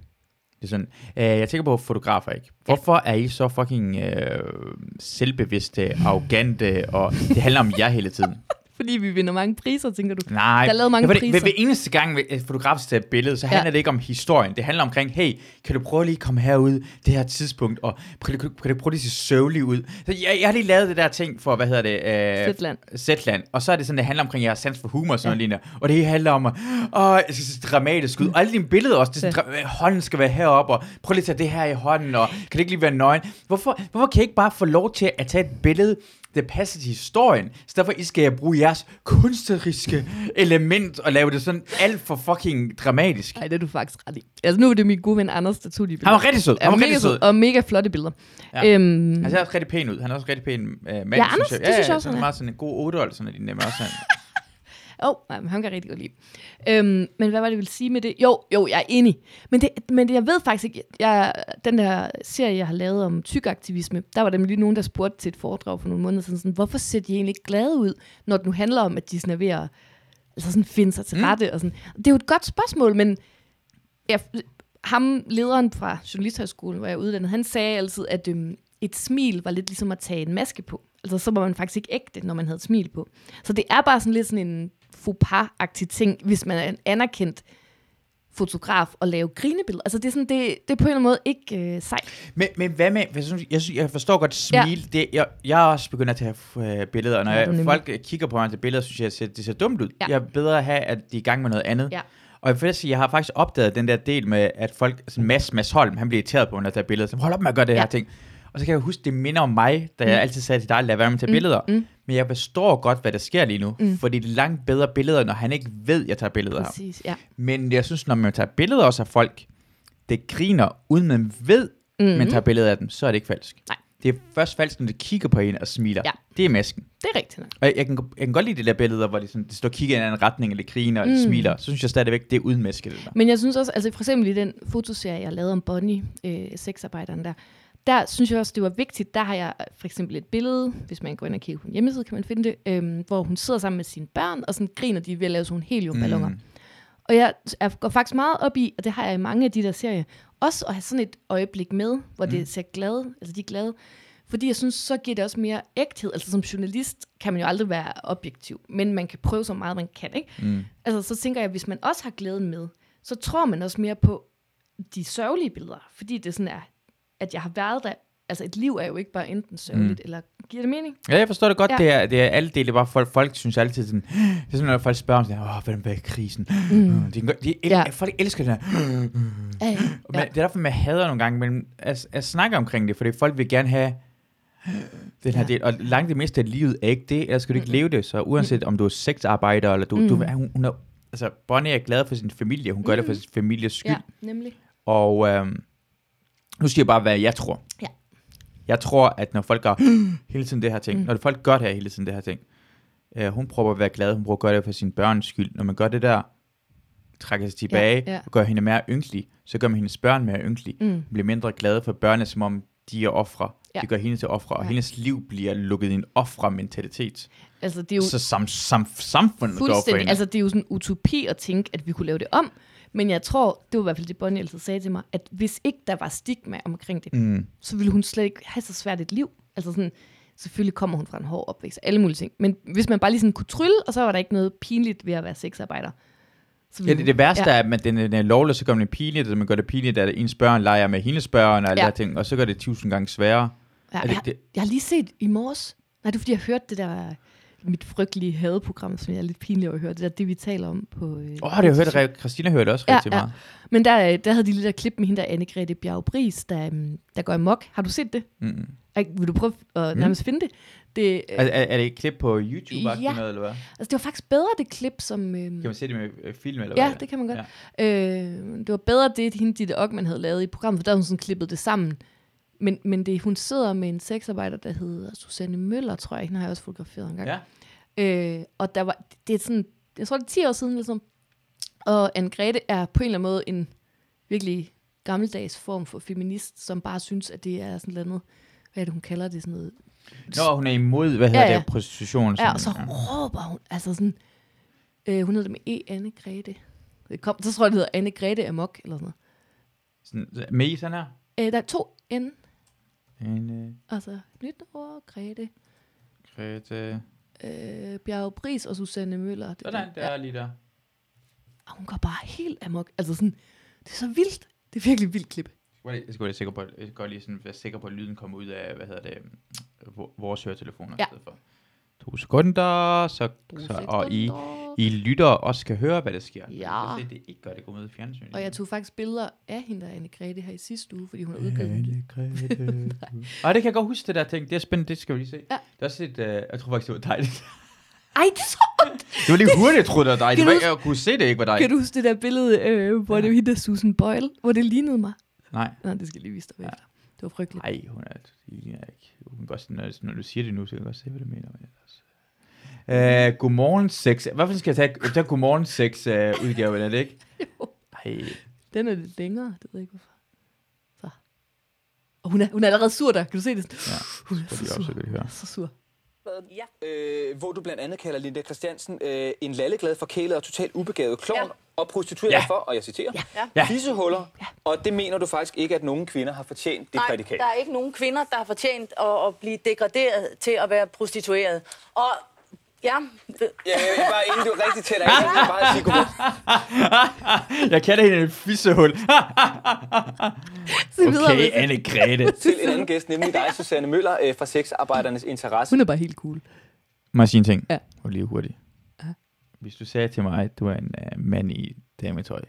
Det er sådan, øh, jeg tænker på fotografer, ikke? Hvorfor er I så fucking øh, selvbevidste, arrogante, og det handler om jer hele tiden? Fordi vi vinder mange priser, tænker du. Nej, Der er lavet mange det, priser. Ved, ved eneste gang, et fotograf tager et billede, så Ja. handler det ikke om historien. Det handler omkring, hey, kan du prøve lige at komme herud det her tidspunkt, og kan du, kan du prøve lige at se sørgelig ud? Så jeg, jeg har lige lavet det der ting for, hvad hedder det? Øh, Zetland. Zetland. Og så er det sådan, det handler omkring jeres sans for humor og sådan Ja. noget lignende. Og det handler om, åh, jeg skal se dramatisk ud. Og alle dine billeder også, det er sådan, dra- hånden skal være heroppe, og prøv lige at tage det her i hånden, og kan det ikke lige være nøgen? Hvorfor, hvorfor kan I ikke bare få lov til at tage et billede, der passer til historien, så derfor I skal bruge jeres kunstneriske element og lave det sådan alt for fucking dramatisk. Nej, det er du faktisk ret i. Altså nu er det min gode ven Anders, der tog de Han billeder. var rigtig sød. Han Ja, var rigtig sød. Og mega flotte billeder. Ja. Ja. Øhm, Han ser også rigtig pæn ud. Han er også rigtig pæn uh, mand, Ja, Anders, synes jeg. det synes jeg ja, også, han han er meget sådan en god 8 sådan er de nemlig også. Han. Jo, nej, men han kan rigtig godt lide. Øhm, men hvad var det, jeg ville sige med det? Jo, jo, jeg er enig. Men, det, men det, jeg ved faktisk ikke, jeg, den der serie, jeg har lavet om tykaktivisme, der var der lige nogen, der spurgte til et foredrag for nogle måneder siden, sådan, hvorfor ser de egentlig ikke glade ud, når det nu handler om, at de sådan er ved at altså sådan finde sig til Mm. rette. Og sådan. Det er jo et godt spørgsmål, men jeg, ham, lederen fra Journalisthøjskolen, hvor jeg er uddannet, han sagde altid, at øhm, et smil var lidt ligesom at tage en maske på. Altså, så var man faktisk ikke ægte, når man havde et smil på. Så det er bare sådan lidt sådan en faux ting, hvis man er en anerkendt fotograf og lave grinebilleder. Altså, det er, sådan, det, det er på en eller anden måde ikke øh, sejt. Men, men hvad med, jeg, synes, jeg, synes, jeg forstår godt smil, ja. det, jeg, jeg er også begyndt at tage øh, billeder, og når Ja, er jeg, folk øh, kigger på mig til billeder, synes jeg, at det ser, det ser dumt ud. Ja. Jeg er bedre at have, at de er i gang med noget andet. Ja. Og jeg vil sige, jeg har faktisk opdaget den der del med, at folk, sådan Mads, Mads Holm, han bliver irriteret på, når jeg tager billeder. Så hold op med at gøre det Ja. her ting. Og så kan jeg huske, det minder om mig, da jeg Mm. altid sagde til dig, lad være med at tage Mm, billeder. mm. Men jeg forstår godt, hvad der sker lige nu. Mm. Fordi det er langt bedre billeder, når han ikke ved, at jeg tager billeder. Præcis, ja. Men jeg synes, når man tager billeder også af folk, det griner, uden man ved, Mm-hmm. man tager billeder af dem, så er det ikke falsk. Nej. Det er først falsk, når de kigger på en og smiler. Ja. Det er masken. Det er rigtigt. Og jeg, jeg, kan, jeg kan godt lide de der billeder, hvor de, sådan, de står og kigger i en anden retning, eller griner, eller Mm. smiler. Så synes jeg stadigvæk, det er uden maske, det der. Men jeg synes også, altså for eksempel i den fotoserie, jeg lavede om Bonnie, øh, sexarbejderen der, der synes jeg også, det var vigtigt. Der har jeg for eksempel et billede, hvis man går ind og kigger på en hjemmeside, kan man finde det, øhm, hvor hun sidder sammen med sine børn, og sådan griner de ved at lave sådan nogle heliumballoner. Mm. Og jeg, jeg går faktisk meget op i, og det har jeg i mange af de der serier, også at have sådan et øjeblik med, hvor mm. det ser glade, altså de er glade. Fordi jeg synes, så giver det også mere ægthed. Altså som journalist kan man jo aldrig være objektiv, men man kan prøve så meget, man kan, ikke? Mm. Altså, så tænker jeg, hvis man også har glæden med, så tror man også mere på de sørgelige billeder. Fordi det sådan er, at jeg har været der. Altså, et liv er jo ikke bare enten sørgeligt, mm. eller giver det mening? Ja, jeg forstår det godt. Ja. Det, er, det er alle dele, bare folk, folk synes altid sådan, det er sådan, når folk spørger om sådan, åh, hvordan er krisen? Mm. De, de, el, Ja. Folk elsker det her. Ja, ja. Men det er derfor, man hader nogle gange, men at, at snakke omkring det, fordi folk vil gerne have den her Ja. del, og langt det meste af livet er ikke det, ellers skal du ikke Mm-mm. leve det, så uanset om du er sexarbejder, eller du, mm. du Mm. hun, hun er, altså Bonnie er glad for sin familie, hun gør det for Mm. sin families skyld, ja, nemlig. og øhm, nu siger jeg bare, hvad jeg tror. Ja. Jeg tror, at når folk gør hele tiden det her ting, Mm. når folk gør det her hele tiden det her ting, øh, hun prøver at være glad, hun prøver at gøre det for sin børns skyld. Når man gør det der, trækker sig tilbage, ja. og gør hende mere ynkelig, så gør man hendes børn mere ynkelig. Mm. Hun bliver mindre glade for børnene, som om de er ofre. Ja. Ja. Det gør hende til ofre, og Ja. hendes liv bliver lukket i en ofre-mentalitet. Altså, det er jo Så sam, sam, samfundet går for fuldstændig, hende. altså det er jo sådan en utopi at tænke, at vi kunne lave det om. Men jeg tror, det var i hvert fald det, Bonnie altid sagde til mig, at hvis ikke der var stigma omkring det, mm. så ville hun slet ikke have så svært et liv. Altså sådan, selvfølgelig kommer hun fra en hård opvækst, alle mulige ting. Men hvis man bare lige sådan kunne trylle, og så var der ikke noget pinligt ved at være sexarbejder. Så Ja, det, det værste Ja. er, at man, den, den er lovlig, så gør man det pinligt, og man gør det pinligt, at ens børn leger med hendes børn og alle Ja. der ting, og så gør det tusind gange sværere. Ja, det- jeg, det- jeg har lige set i morges, nej, det er fordi, jeg hørte det der, mit frygtelige hadeprogram, som jeg er lidt pinlig over at høre, det der, det vi taler om på... Øh, Åh, oh, det har jeg hørt, at Christina hørte også Ja, rigtig ja. meget. Men der, øh, der havde de lidt der klip med hende der, Anne-Grethe Bjerg der, øhm, der går amok. Har du set det? Mm. Ej, vil du prøve at Mm. nærmest finde det? det øh, Er, er, er det et klip på YouTube, Ja. ja. noget, eller hvad? altså, det var faktisk bedre, det klip, som... Øhm, Kan man se det med øh, film, eller Ja, hvad? det kan man godt. Ja. Øh, det var bedre det, hende Ditte Ockmann havde lavet i programmet, for der havde hun sådan klippet det sammen. Men, men det, hun sidder med en sexarbejder, der hedder Susanne Møller, tror jeg. Hende har jeg også fotograferet en gang. Ja. Øh, og der var, det er sådan, jeg tror det er 10 år siden, ligesom. Og Anne Grete er på en eller anden måde en virkelig gammeldags form for feminist, som bare synes, at det er sådan noget, hvad er det, hun kalder det, sådan noget. Nå, hun er imod, hvad hedder Ja, ja. det, prostitution. Ja, og så råber hun, altså sådan, øh, hun hedder det med E. Anne Grete. Det kom, så tror jeg, det hedder Anne Grete Amok, eller sådan noget. sådan, med i sådan her. Øh, der er to N, En, øh, altså nyt ord, Grete, Grete. øh, Bjerg Bris og Susanne Møller. Det, Sådan, der er lige der. Og hun går bare helt amok. Altså sådan, det er så vildt. Det er virkelig et vildt klip. Jeg skal være sikker på, jeg skal lige sådan være sikker på, at lyden kommer ud af, hvad hedder det, øh, vor- vores høretelefoner Ja. i stedet for. To sekunder, så, To så og I. I lytter også kan høre, hvad der sker. Ja. Jeg kan se, det ikke gør, det går med i fjernsynet. Og jeg tog faktisk billeder af hende, der Anne Grete her i sidste uge, fordi hun har udgivet den. Grete. Ej, det kan jeg godt huske, det der ting. Det er spændende, det skal vi lige se. Ja. Det er også et, uh, jeg tror faktisk, det var det Ej, det er så ondt. var lige hurtigt, jeg troede, det var dig. Det var, jeg kunne se, det ikke var dig. Kan du huske det der billede, øh, hvor Ja. det var hende der Susan Boyle, hvor det lignede mig? Nej. Nå, det skal jeg lige vise dig Ja. efter. Det var frygteligt. Nej, hun er, det ligner ikke. Hun kan godt, når, når du siger det nu, så kan jeg godt se, hvad du mener. Men ellers. Uh, godmorgen 6. Hvorfor skal jeg tage, jeg tager godmorgen 6 uh, udgaven, er det ikke? Ej, Den er lidt længere, det ved jeg ikke hvorfor. Så. Og hun er, hun er allerede sur der, kan du se det? Ja, hun er så vi sur. også kan høre. Så sur. Ja. Øh, hvor du blandt andet kalder Linda Christiansen øh, en lalleglad, forkælet og totalt ubegavet klovn Ja. og prostitueret Ja. for, og jeg citerer, Ja. Ja. fissehuller. Ja. Og det mener du faktisk ikke, at nogen kvinder har fortjent det Nej, prædikat. der er ikke nogen kvinder, der har fortjent at, at blive degraderet til at være prostitueret. Og ja, det- Ja, jeg vil bare inden du er rigtig tæt af, så vil jeg bare sige godmorgen Jeg kalder hende en fissehul. Okay, med det. Anne-Grethe. til en anden gæst, nemlig dig, Susanne Møller øh, fra Sexarbejdernes Interesse. Hun er bare helt cool. Må jeg sige en ting? Ja. Og lige hurtigt. Hvis du sagde til mig, at du er en uh, mand i dametøj.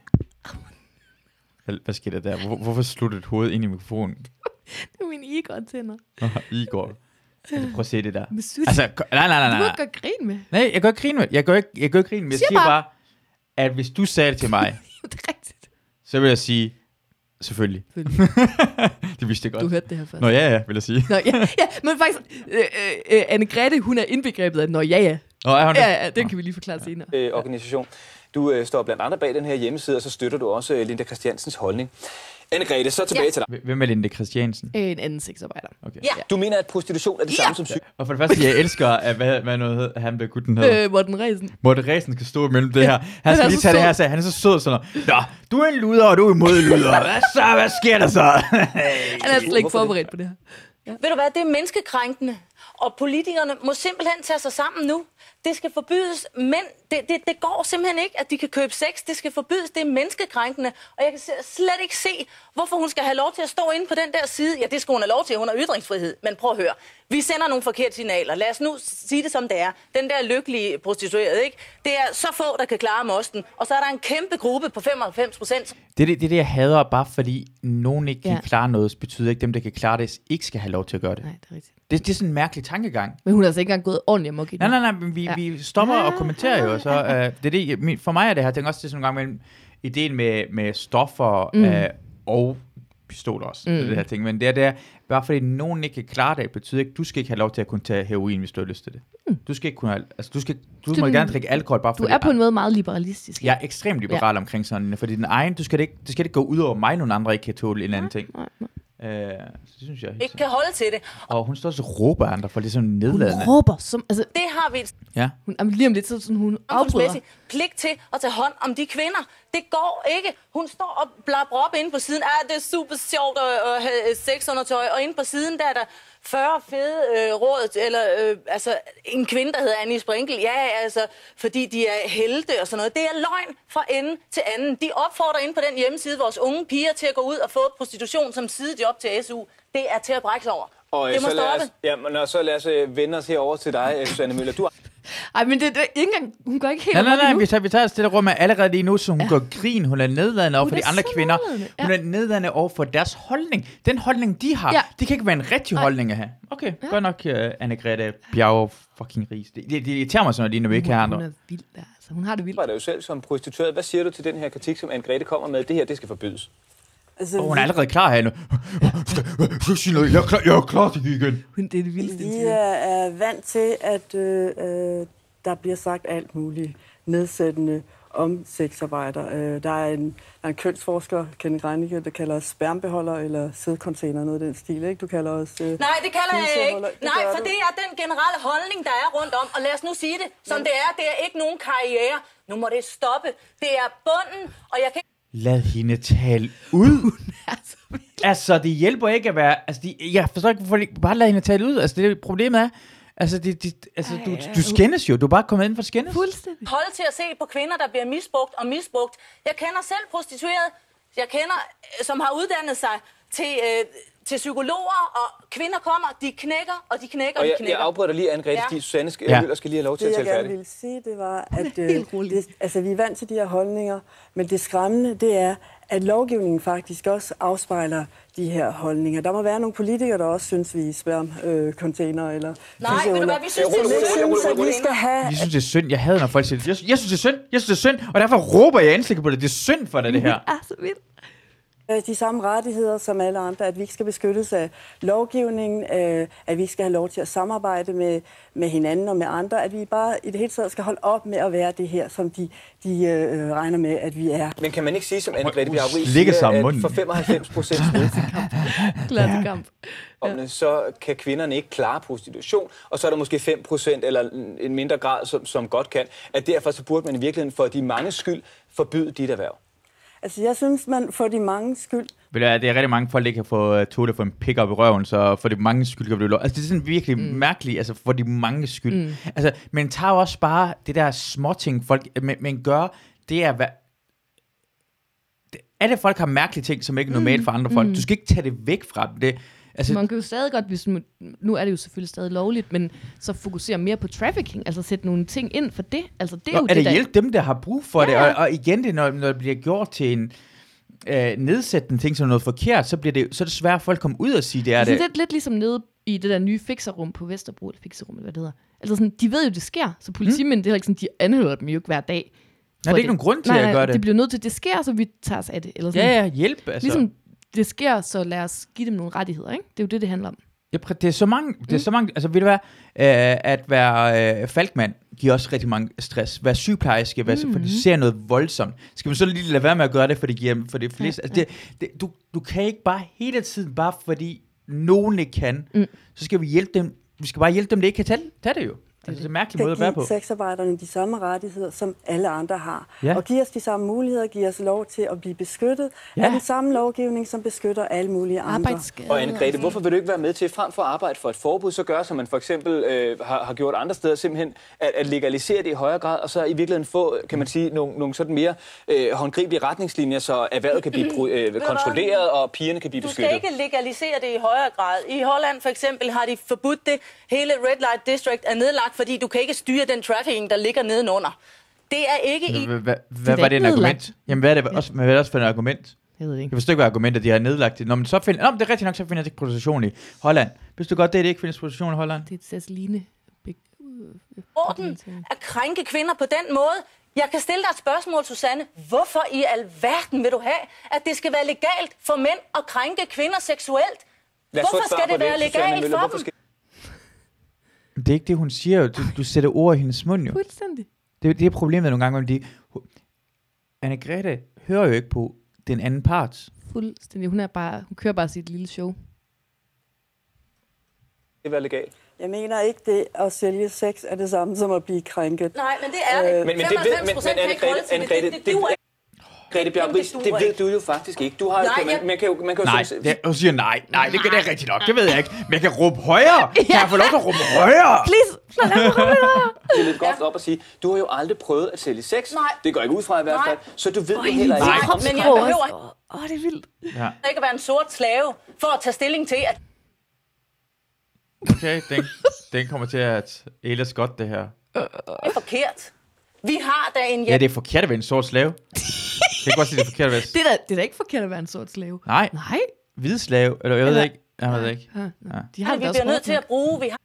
Hvad, hvad skete der der? Hvor, hvorfor sluttede hovedet ind i mikrofonen? Det er min ego-antænder. Igor. Altså, prøv at se det der. Altså, ko- nej, nej, nej, du må nej. ikke gøre grin med. Nej, jeg gør ikke grine med. Jeg gør ikke, jeg gør ikke grine med. Jeg Siger siger bare- at hvis du sagde det til mig, det er rigtigt. så vil jeg sige, selvfølgelig. Selvfølgelig. det vidste jeg godt. Du hørte det her først. Nå ja, ja, vil jeg sige. Nå, ja, ja, men faktisk, øh, øh, øh, Anne-Grethe, hun er indbegrebet af, nå ja, ja. Nå, er hun det? Ja, ja, den kan vi lige forklare senere. øh, organisation. Du øh, står blandt andre bag den her hjemmeside, og så støtter du også øh, Linda Christiansens holdning. Anne-Grethe, så tilbage Ja. ja. til dig. Hvem er Linde Christiansen? Øh, En anden sexarbejder. Okay. Ja. Du mener, at prostitution er det Ja. samme som syg? Og for det første, jeg elsker, at hvad, hvad noget hed, han der gutten hedder. Øh, Morten Resen. Morten Ræsen skal stå imellem det her. Han Han skal er lige så tage det her, så han er så sød sådan noget. Nå, du er en luder, og du er imod luder. Hvad så? Hvad sker der så? Han er slet ikke forberedt på det her. ved du hvad, det er menneskekrænkende. Og politikerne må simpelthen tage sig sammen nu. Det skal forbydes, men det, det, det går simpelthen ikke, at de kan købe sex. Det skal forbydes, det er menneskekrænkende. Og jeg kan slet ikke se, hvorfor hun skal have lov til at stå inde på den der side. Ja, det skal hun have lov til, hun har ytringsfrihed. Men prøv at høre, vi sender nogle forkerte signaler. Lad os nu sige det som det er. Den der lykkelige prostituerede, ikke? Det er så få, der kan klare mosten. Og så er der en kæmpe gruppe på 95 procent, Det er det, det, det, jeg hader, bare fordi nogen ikke kan Ja. klare noget, betyder ikke, at dem, der kan klare det, ikke skal have lov til at gøre det. Nej, det er rigtigt. Det, det er sådan en mærkelig tankegang. Men hun har altså ikke engang gået ordentligt amok i det. Nej, nej, nej, men vi, Ja. ja. vi stopper og kommenterer jo, og så, uh, det er det, for mig er det her, tænker også, det er sådan en gang mellem ideen med, med stoffer mm. uh, og pistoler også, mm. det her ting, men det er, det er, bare fordi nogen ikke kan klare det, betyder ikke, du skal ikke have lov til at kunne tage heroin, hvis du har lyst til det. Mm. Du skal ikke kunne have, altså du skal, du Du- må gerne drikke alkohol, bare Du fordi, er på en måde meget liberalistisk. jeg er ekstremt liberal ja. omkring sådan, fordi den egen, du skal det ikke, det skal ikke gå ud over mig, nogle andre ikke kan tåle en eller anden ting. Nej, nej. Uh, så det synes jeg ikke kan holde til det. Og hun står også og råber af andre, for det er sådan Hun nedladende. råber som... Altså, Det har vi Ja. hun, jamen, lige om lidt, så sådan, hun afbryder. pligt til at tage hånd om de kvinder. Det går ikke. Hun står og blabber op inde på siden. Ah, det er super sjovt at, at have sexundertøj. Og inde på siden, der er der 40 fede øh, råd, eller øh, altså en kvinde, der hedder Annie Sprinkel. Ja, altså, fordi de er helte og sådan noget. Det er løgn fra ende til anden. De opfordrer inde på den hjemmeside vores unge piger til at gå ud og få prostitution som sidejob til SU. Det er til at brække sig over. Og øh, det må så lad stoppe. os, ja, men, og så lad os øh, vende os herover til dig, øh, Susanne Møller. Du Ej, men det, det er ikke engang... Hun går ikke helt Nej, nej, nej, vi tager, vi tager stille rum med allerede lige nu, så hun ja. går grin, hun er nedladende over Hun for de andre kvinder. nedladende, ja. Hun er nedladende over for deres holdning. Den holdning, de har, Ja. det kan ikke være en rigtig holdning at have. Okay, ja. godt nok, uh, Anne-Grethe Bjerg fucking Ries. Det, det, det irriterer mig sådan noget lige, når vi ikke har Hun andre. er vild der. Altså, hun har det vildt. arbejder jo selv som prostitueret. Hvad siger du til den her kritik, som Anne-Grethe kommer med? Det her, det skal forbydes. Altså, Og hun er allerede klar her nu. Skal jeg sige noget? Jeg er klar, jeg er klar til igen. Hun, det er det vildeste. vi er, er vant til, at øh, øh, der bliver sagt alt muligt nedsættende om sexarbejder. Øh, der, er en, der er en kønsforsker, Kenneth Reinicke, der kalder os spermbeholder eller sædcontainer, noget af den stil. Ikke? Du kalder os... Øh, Nej, det kalder jeg ikke. Det Nej, for du. det er den generelle holdning, der er rundt om. Og lad os nu sige det, som det er. Det er ikke nogen karriere. Nu må det stoppe. Det er bunden, og jeg kan Lad hende tale ud. altså, det hjælper ikke at være... Altså, de, jeg forstår ikke, hvorfor de, bare lad hende tale ud. Altså, det problemet er... Altså, det, det, altså du, du skændes jo. Du er bare kommet ind for at skændes. Fuldstændig. holde til at se på kvinder, der bliver misbrugt og misbrugt. Jeg kender selv prostitueret, jeg kender, øh, som har uddannet sig til, øh, til psykologer, og kvinder kommer, de knækker, og de knækker, Og de jeg, knækker. jeg afbryder lige, Anne-Grethe, Ja. fordi Susanne skal, Ja. skal lige have lov til Det, at jeg tale gerne færdig. ville sige, det var, at øh, det, altså, vi er vant til de her holdninger, men det skræmmende, det er, at lovgivningen faktisk også afspejler de her holdninger. Der må være nogle politikere, der også synes, vi er spermcontainer eller Nej, ved du hvad, vi synes, det er jeg synd vi skal have... Jeg synes, det er synd. Jeg hader, når folk siger det. Jeg, jeg synes, det er synd. Jeg synes, det er synd. Og derfor råber jeg ansigtet på det. Det er synd for dig, det her. er så vildt. Øh, de samme rettigheder som alle andre, at vi ikke skal beskyttes af lovgivningen, øh, at vi ikke skal have lov til at samarbejde med, med hinanden og med andre, at vi bare i det hele taget skal holde op med at være det her, som de, de øh, regner med, at vi er. Men kan man ikke sige, som slikker sig om siger, at munden. for 95 procent Klassekamp. vedkommende, så kan kvinderne ikke klare prostitution, og så er der måske 5 procent eller en mindre grad, som, som godt kan, at derfor så burde man i virkeligheden for de mange skyld forbyde dit erhverv. Altså, jeg synes, man for de mange skyld hvad, Det er rigtig mange folk, der ikke kan få uh, Tote for en pick op i røven, så for de mange skyld kan det blive lov. Altså, det er sådan virkelig mm. mærkeligt, altså for de mange skyld. Mm. Altså, men tager også bare det der småting, folk, men, men gør, det er, hvad, det, alle folk har mærkelige ting, som ikke er normalt for andre folk. Du skal ikke tage det væk fra dem. Det, altså, Man kan jo stadig godt, hvis nu, nu er det jo selvfølgelig stadig lovligt, men så fokusere mere på trafficking, altså sætte nogle ting ind for det. Altså det er Nå, jo er det, det hjælp dem, der har brug for Ja, det? Og, og igen, det, når, når det bliver gjort til en øh, nedsættende ting, som noget forkert, så, bliver det, så er det svært at folk komme ud og sige, det er Altså, det. lidt, lidt ligesom nede i det der nye fixerum på Vesterbro, eller fixerum, eller hvad det hedder. Altså sådan, de ved jo, det sker, så politimænd, mm. det er ikke sådan, de anholder dem jo ikke hver dag. Nej, det er ikke nogen grund til nej, at gøre det. de bliver nødt til, det sker, så vi tager os af det. Eller sådan. Ja, ja, hjælp. Altså. Ligesom det sker, så lad os give dem nogle rettigheder, ikke? Det er jo det, det handler om. Ja, det er så mange, det er så mange, altså ved du hvad, øh, at være øh, falkmand giver også rigtig mange stress. Være sygeplejerske, være, mm. for det ser noget voldsomt. Skal man så lige lade være med at gøre det, for det giver for det fleste, altså det, det, du, du kan ikke bare hele tiden, bare fordi nogen ikke kan, mm. så skal vi hjælpe dem, vi skal bare hjælpe dem, der ikke kan tage, tage det jo. Altså, det er en mærkelig måde at være på. give sexarbejderne de samme rettigheder, som alle andre har. Ja. Og give os de samme muligheder, give os lov til at blive beskyttet Ja. af den samme lovgivning, som beskytter alle mulige andre. Og Anne-Grethe, hvorfor vil du ikke være med til, frem for at arbejde for et forbud, så gøre, som man for eksempel øh, har, har gjort andre steder, simpelthen at, at legalisere det i højere grad, og så i virkeligheden få, kan man sige, nogle, nogle sådan mere øh, håndgribelige retningslinjer, så erhvervet kan blive øh, kontrolleret, og pigerne kan blive Du skal beskyttet. ikke legalisere det i højere grad. I Holland for eksempel har de forbudt det. Hele Red Light District er nedlagt, fordi du kan ikke styre den trafficking, der ligger nedenunder. Det er ikke i... Hvad, var det ikke en argument? Jamen, hvad er det, også, hvad er det også for et argument? Jeg ved det Jeg ikke. forstår ikke, hvad argumentet de har nedlagt det. Nå, men så find, Nå, men det er rigtigt nok, så finder jeg ikke prostitution i Holland. Hvis du godt, det er det ikke findes prostitution i Holland? Det er et Ceciline. Big, orden at krænke kvinder på den måde. Jeg kan stille dig et spørgsmål, Susanne. Hvorfor i alverden vil du have, at det skal være legalt for mænd at krænke kvinder seksuelt? Hvorfor skal det være Susanne legalt Møller. for dem? skal... Det er ikke det, hun siger jo. Du, du sætter ord i hendes mund jo. Fuldstændig. Det, det er problemet nogle gange, om de... Anne-Grethe hører jo ikke på den anden part. Fuldstændig. Hun, er bare, hun kører bare sit lille show. det være legalt? Jeg mener ikke, det at sælge sex er det samme som at blive krænket. Nej, men det er det. Øh, Men, men det ved, 95 men, procent men kan ikke holde Anne-Grethe, til det. Anne-Grethe, Det, det, det, duer det, ikke. Grete Bjerg Ries, Det det ved du jo faktisk ikke. Du har, Nej, man, jeg- man, kan jo, man kan jo Nej, sådan- det, hun siger nej. Nej, det, det er rigtigt nok. Det ved jeg ikke. Men jeg kan råbe højere. Kan jeg få lov til at råbe højere? Please, lad mig lidt højere. det er lidt groft op at sige, du har jo aldrig prøvet at sælge sex. Nej. Det går ikke ud fra i hvert Nej. fald. Så du ved jo Oj, heller ikke. Nej. Men jeg Åh, behøver Åh, det er vildt. Ja. ikke at være en sort slave for at tage stilling til, at Okay, den, den kommer til at æles godt, det her. det er forkert. Vi har da en Ja, det er forkert at være en sort slave. Det kan godt sige, det er forkert at være... Det er, da, det er da ikke forkert at være en sort slave. Nej, Nej. hvid slave. Eller jeg ved Eller- ikke. Jeg ved ikke. Ja, Ja. De har vi det også bliver nødt til at bruge. Vi har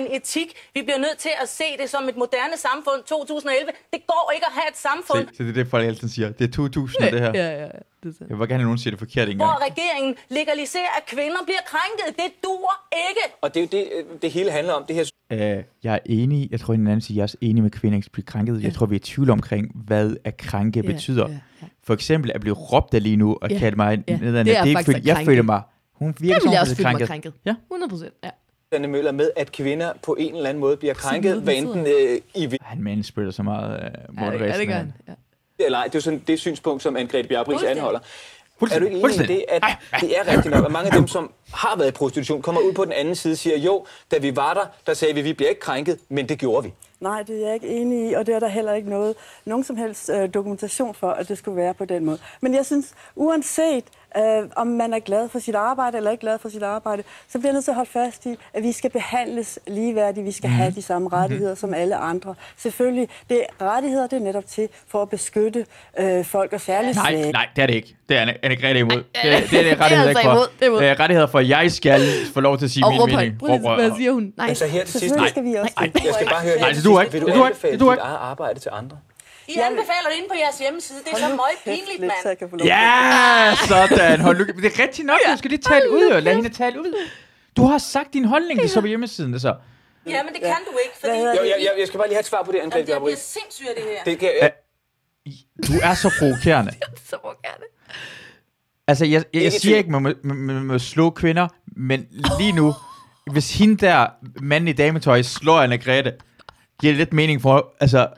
en etik. Vi bliver nødt til at se det som et moderne samfund 2011. Det går ikke at have et samfund, Se, så det er det, folk altid siger. Det er 2000 det her. Ja, ja, ja. Det er. Jeg vil gerne have nogen siger det forkert en hvor regeringen legaliserer, at kvinder bliver krænket. Det duer ikke. Og det er jo det, det hele handler om. Det her Uh, jeg er enig. Jeg tror, en anden siger, jeg er også enig med kvinder ikke bliver krænket. Jeg tror, vi er i tvivl omkring, hvad at krænke Ja, betyder. ja, ja. For eksempel at blive råbt af lige nu og Ja, kalde mig ja. nedadende. Det er Det er ikke, fordi at jeg føler mig... Hun virker Der som, jeg hun også er mig krænket. Ja. 100 procent, ja. Anne Møller med, at kvinder på en eller anden måde bliver krænket, hvad enten øh, i Han manspreader så meget Ja, Morten det, ja, det gør han. Ja. eller ej. Det er jo sådan det synspunkt, som Anne-Grethe Fuldstændig. anholder. Er du ikke enig i det, at det er rigtigt nok, at mange af dem, som har været i prostitution, kommer ud på den anden side og siger, jo, da vi var der, der sagde vi, at vi bliver ikke krænket, men det gjorde vi. Nej, det er jeg ikke enig i, og det er der heller ikke noget, nogen som helst øh, dokumentation for, at det skulle være på den måde. Men jeg synes, uanset øh, om man er glad for sit arbejde eller ikke glad for sit arbejde, så bliver jeg nødt til at holde fast i, at vi skal behandles ligeværdigt, vi skal Mhm. have de samme rettigheder som alle andre. Selvfølgelig, det er rettigheder, det er netop til for at beskytte øh, folk og særligt Nej, svage. nej, det er det ikke. Det er Anne- Anne-Grethe imod. Det, det, det er det rettigheder altså ikke for. imod. Det er imod. Øh, rettigheder for, at jeg skal få lov til at sige Og min råb mening. højt. Prøv lige, Råb- hvad siger hun? Nej. Men så her til sidst, Selvfølgelig skal vi også Nej, det. jeg skal bare høre Nej, det sidst, ikke. vil Det du ikke. anbefale Det dit arbejde til andre? I Jeg- anbefaler det inde på jeres hjemmeside. Det er så Hold nu meget pinligt, så mand. Ja, sådan. Hold nu. Det er rigtigt nok. Du skal lige tale ud og lad hende tale ud. Du har sagt din holdning, det er så på hjemmesiden, det så. Ja, men det kan du ikke, fordi Jo, jeg, jeg, jeg skal bare lige have et svar på det, Anne-Grethe Jamen, Bjarup. bliver sindssyg af det her. Det kan, jeg, Du er så provokerende. Så må gerne. Altså, jeg, jeg, jeg Ikke siger ikke, man må, man, man må slå kvinder, men lige nu, hvis hende der mand i dametøj slår Anna Grete, giver det lidt mening for, altså,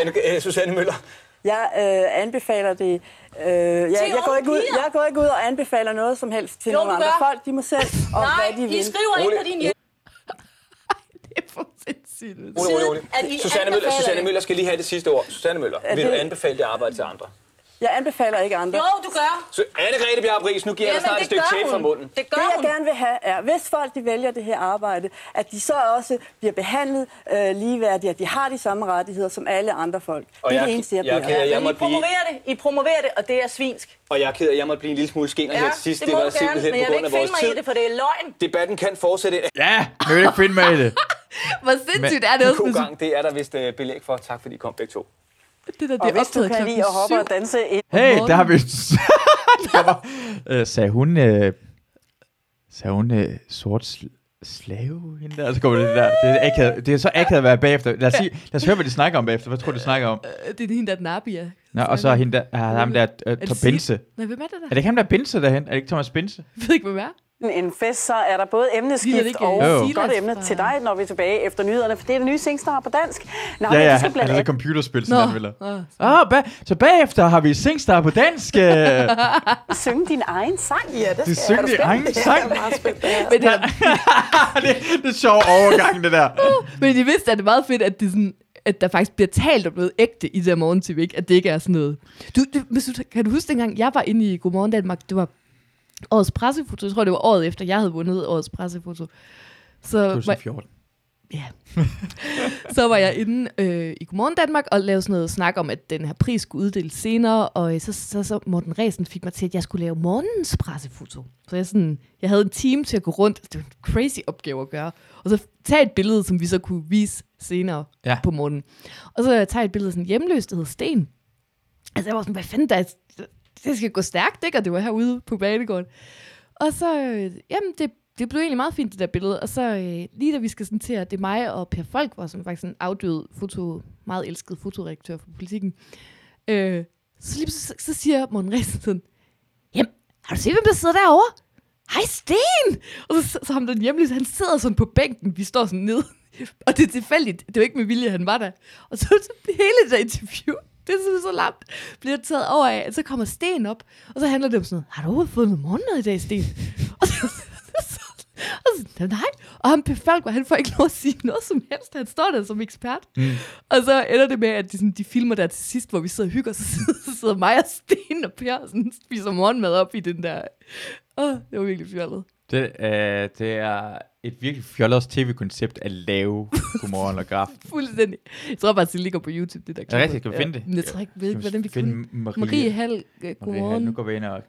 Anne, øh, Susanne Møller. Jeg øh, anbefaler det. Øh, jeg, jeg, går ikke ud, jeg går ikke ud og anbefaler noget som helst til Jo, nogle andre gør. folk. De må selv om, Nej, hvad de I vil. skriver ind på din Det er for sindssygt. Rolig, rolig, rolig. Susanne Møller, Susanne. Møller skal lige have det sidste ord. Susanne Møller, Er vil du anbefale det arbejde til andre? Jeg anbefaler ikke andre. Jo, du gør. Så Anne-Grethe Bjarup Riis, nu giver jeg dig snart et stykke tape fra munden. Det gør Det jeg hun. gerne vil have er, hvis folk de vælger det her arbejde, at de så også bliver behandlet øh, ligeværdigt, at de har de samme rettigheder som alle andre folk. Og det er jeg- det eneste, jeg jeg beder om. jeg Men I måtte blive- promoverer det, I promoverer det, og det er svinsk. Og jeg er ked af, at jeg måtte blive en lille smule skinner Ja, her til sidst. det Det må var du gerne, simpelthen men jeg på grund af ikke vores finde mig i tid. det, for det er løgn. Debatten kan fortsætte. ja, jeg vil ikke finde mig i det. Hvor sindssygt er det også? En med gang, det er der vist uh, belæg for. Tak fordi I kom begge to. Det der, det Og hvis du kan lide at hoppe syv. og danse ind, Hey, der har vi... der var, øh, sagde hun... Øh, sagde hun øh, sort sl- slave? Hende der? Så kommer det der. Det er, akavet, det er så akavet at være bagefter. Lad os, sige, lad os høre, hvad de snakker om bagefter. Hvad tror du, de snakker om? Øh, Det er hende, der er Nabia. Nå, og så er hende der... Ah, ham der... Øh, Tom Bense. Nej, hvem er det der? Er det ikke ham, der er Bense derhen? Er det ikke Thomas Bense? Jeg ved ikke, hvem er. En fest, så er der både emneskift det ikke, og øh, et Silas godt emne til dig, når vi er tilbage efter nyhederne, for det er det nye Singstar på dansk. Nå, Ja, men ja, du skal han blandt er så andet computerspil, Nå, som han vil have. Ah, ba- så bagefter har vi Singstar på dansk. øh. synge din egen sang. Ja, det De synger i egen sang. Men, det er, det, det er sjov overgang, det der. men I vidste, at det er meget fedt, at, det er sådan, at der faktisk bliver talt om noget ægte i det her morgen ikke? At det ikke er sådan noget. Du, du, du, kan du huske dengang, jeg var inde i Godmorgen Danmark, det var årets pressefoto. Jeg tror, det var året efter, jeg havde vundet årets pressefoto. Så var, 2014. Ja. så var jeg inde øh, i Godmorgen Danmark og lavede sådan noget snak om, at den her pris skulle uddeles senere, og øh, så, så, så Morten Ræsen fik mig til, at jeg skulle lave morgens pressefoto. Så jeg, sådan, jeg havde en team til at gå rundt. Det var en crazy opgave at gøre. Og så tage et billede, som vi så kunne vise senere Ja. på morgenen. Og så tage et billede af sådan en hjemløs, der hed Sten. Altså jeg var sådan, hvad fanden der er, det skal gå stærkt, ikke? Og det var herude på banegården. Og så, øh, jamen det, det blev egentlig meget fint, det der billede. Og så øh, lige da vi skal sådan til, at det er mig og Per Folk, var som faktisk en afdød foto, meget elsket fotoredaktør for politikken. Øh, så lige så, så siger Morten Ræsen sådan, jamen, har du set, hvem der sidder derovre? Hej Sten! Og så, så ham den hjemløse, han sidder sådan på bænken, vi står sådan ned. Og det er tilfældigt, det var ikke med vilje, han var der. Og så, så hele det der interview, det er simpelthen så langt, bliver taget over af, så kommer Sten op, og så handler det om sådan noget, har du overhovedet fået noget morgenmad i dag, Sten? Og så, så, og så, nej. Og Per Falk, han får ikke lov at sige noget som helst. Han står der som ekspert. Mm. Og så ender det med, at de, sådan, de filmer der til sidst, hvor vi sidder og hygger, så så sidder mig og Sten og Per og sådan, spiser morgenmad op i den der. Åh, det var virkelig fjollet. Det, øh, det er et virkelig fjollet tv-koncept at lave Godmorgen og Graf. Fuldstændig. Jeg tror bare, at det ligger på YouTube, det der det rigtigt? Kan vi finde det? Men jeg tror ikke, ved ikke, hvordan vi kan finde Marie, Marie Hall, øh, Marie Hall. godmorgen. Nu går vi ind og...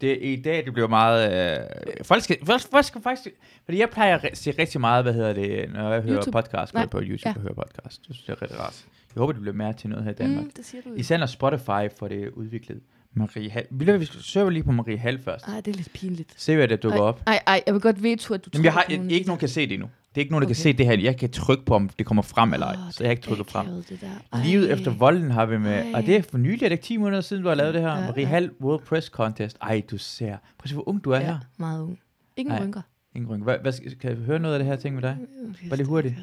Det, I dag det bliver meget... Øh, folk, skal, folk, folk skal faktisk... Fordi jeg plejer at se rigtig meget, hvad hedder det, når jeg hører YouTube. podcast, Nej, på YouTube ja. og hører podcast. Det synes jeg er rigtig rart. Jeg håber, det bliver mere til noget her i Danmark. Mm, det siger du. Især når Spotify får det udviklet. Marie Hall. Vi skal søge lige på Marie Hall først. Ej, det er lidt pinligt. Se, hvad der dukker Ej, op. ej, ej, jeg vil godt veto, at du Jamen, jeg har af ikke nogen kan se det endnu. Det er ikke nogen, der kan Okay. se det her. Jeg kan trykke på, om det kommer frem eller ej. Så jeg har ikke trykket frem. Livet efter volden har vi med, Ej. og det er for nylig, er det ikke 10 måneder siden, du har lavet det her? Ja, Marie. Hall World Press Contest. Ej, du ser. Prøv at se, hvor ung du er Ja, her. meget ung. Ingen Ej. rynker. Ingen rynke. Hvad, hvad, kan jeg høre noget af det her ting med dig? Bare lige hurtigt.